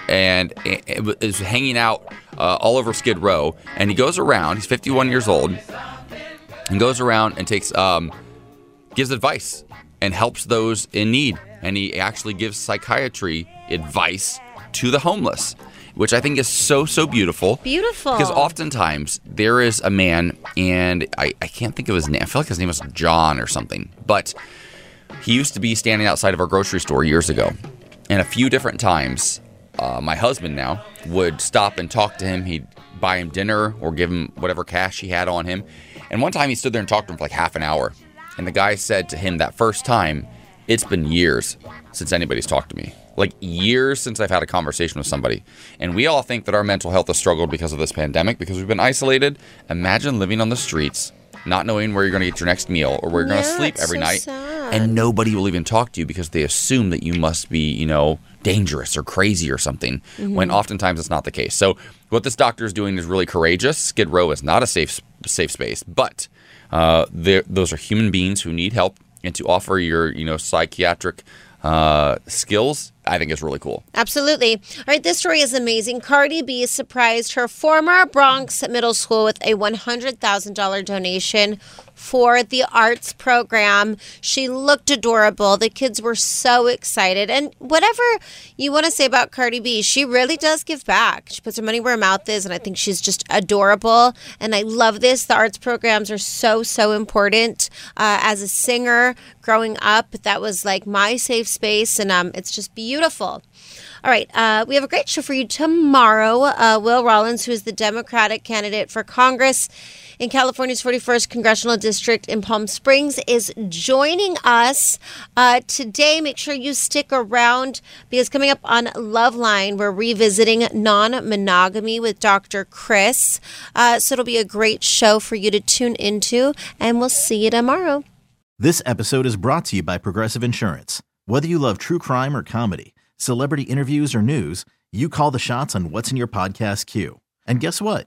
S2: and is hanging out uh, all over Skid Row. And he goes around. He's 51 years old, and goes around and takes um, gives advice and helps those in need. And he actually gives psychiatry advice to the homeless, which I think is so, so beautiful.
S3: Beautiful.
S2: Because oftentimes there is a man, and I, I can't think of his name. I feel like his name was John or something. But he used to be standing outside of our grocery store years ago. And a few different times, uh, my husband now would stop and talk to him. He'd buy him dinner or give him whatever cash he had on him. And one time he stood there and talked to him for like half an hour. And the guy said to him that first time, It's been years since anybody's talked to me. Like years since I've had a conversation with somebody. And we all think that our mental health has struggled because of this pandemic, because we've been isolated. Imagine living on the streets, not knowing where you're going to get your next meal or where you're going to
S3: Yeah,
S2: sleep every
S3: so
S2: night.
S3: sad.
S2: And nobody will even talk to you because they assume that you must be, you know, dangerous or crazy or something, when
S3: Mhm.
S2: oftentimes it's not the case. So what this doctor is doing is really courageous. Skid Row is not a safe safe space, but uh, those are human beings who need help, and to offer your, you know, psychiatric uh, skills, I think is really cool.
S3: Absolutely. All right, this story is amazing. Cardi B surprised her former Bronx middle school with a $100,000 donation for the arts program. She looked adorable. The kids were so excited. And whatever you want to say about Cardi B, she really does give back. She puts her money where her mouth is, and I think she's just adorable. And I love this. The arts programs are so, so important. Uh, as a singer growing up, that was like my safe space, and um, it's just beautiful. All right, uh, we have a great show for you tomorrow. Uh, Will Rollins, who is the Democratic candidate for Congress in California's 41st Congressional District in Palm Springs, is joining us uh, today. Make sure you stick around because coming up on Loveline, we're revisiting non monogamy with Dr. Chris. Uh, so it'll be a great show for you to tune into, and we'll see you tomorrow.
S13: This episode is brought to you by Progressive Insurance. Whether you love true crime or comedy, celebrity interviews or news, you call the shots on what's in your podcast queue. And guess what?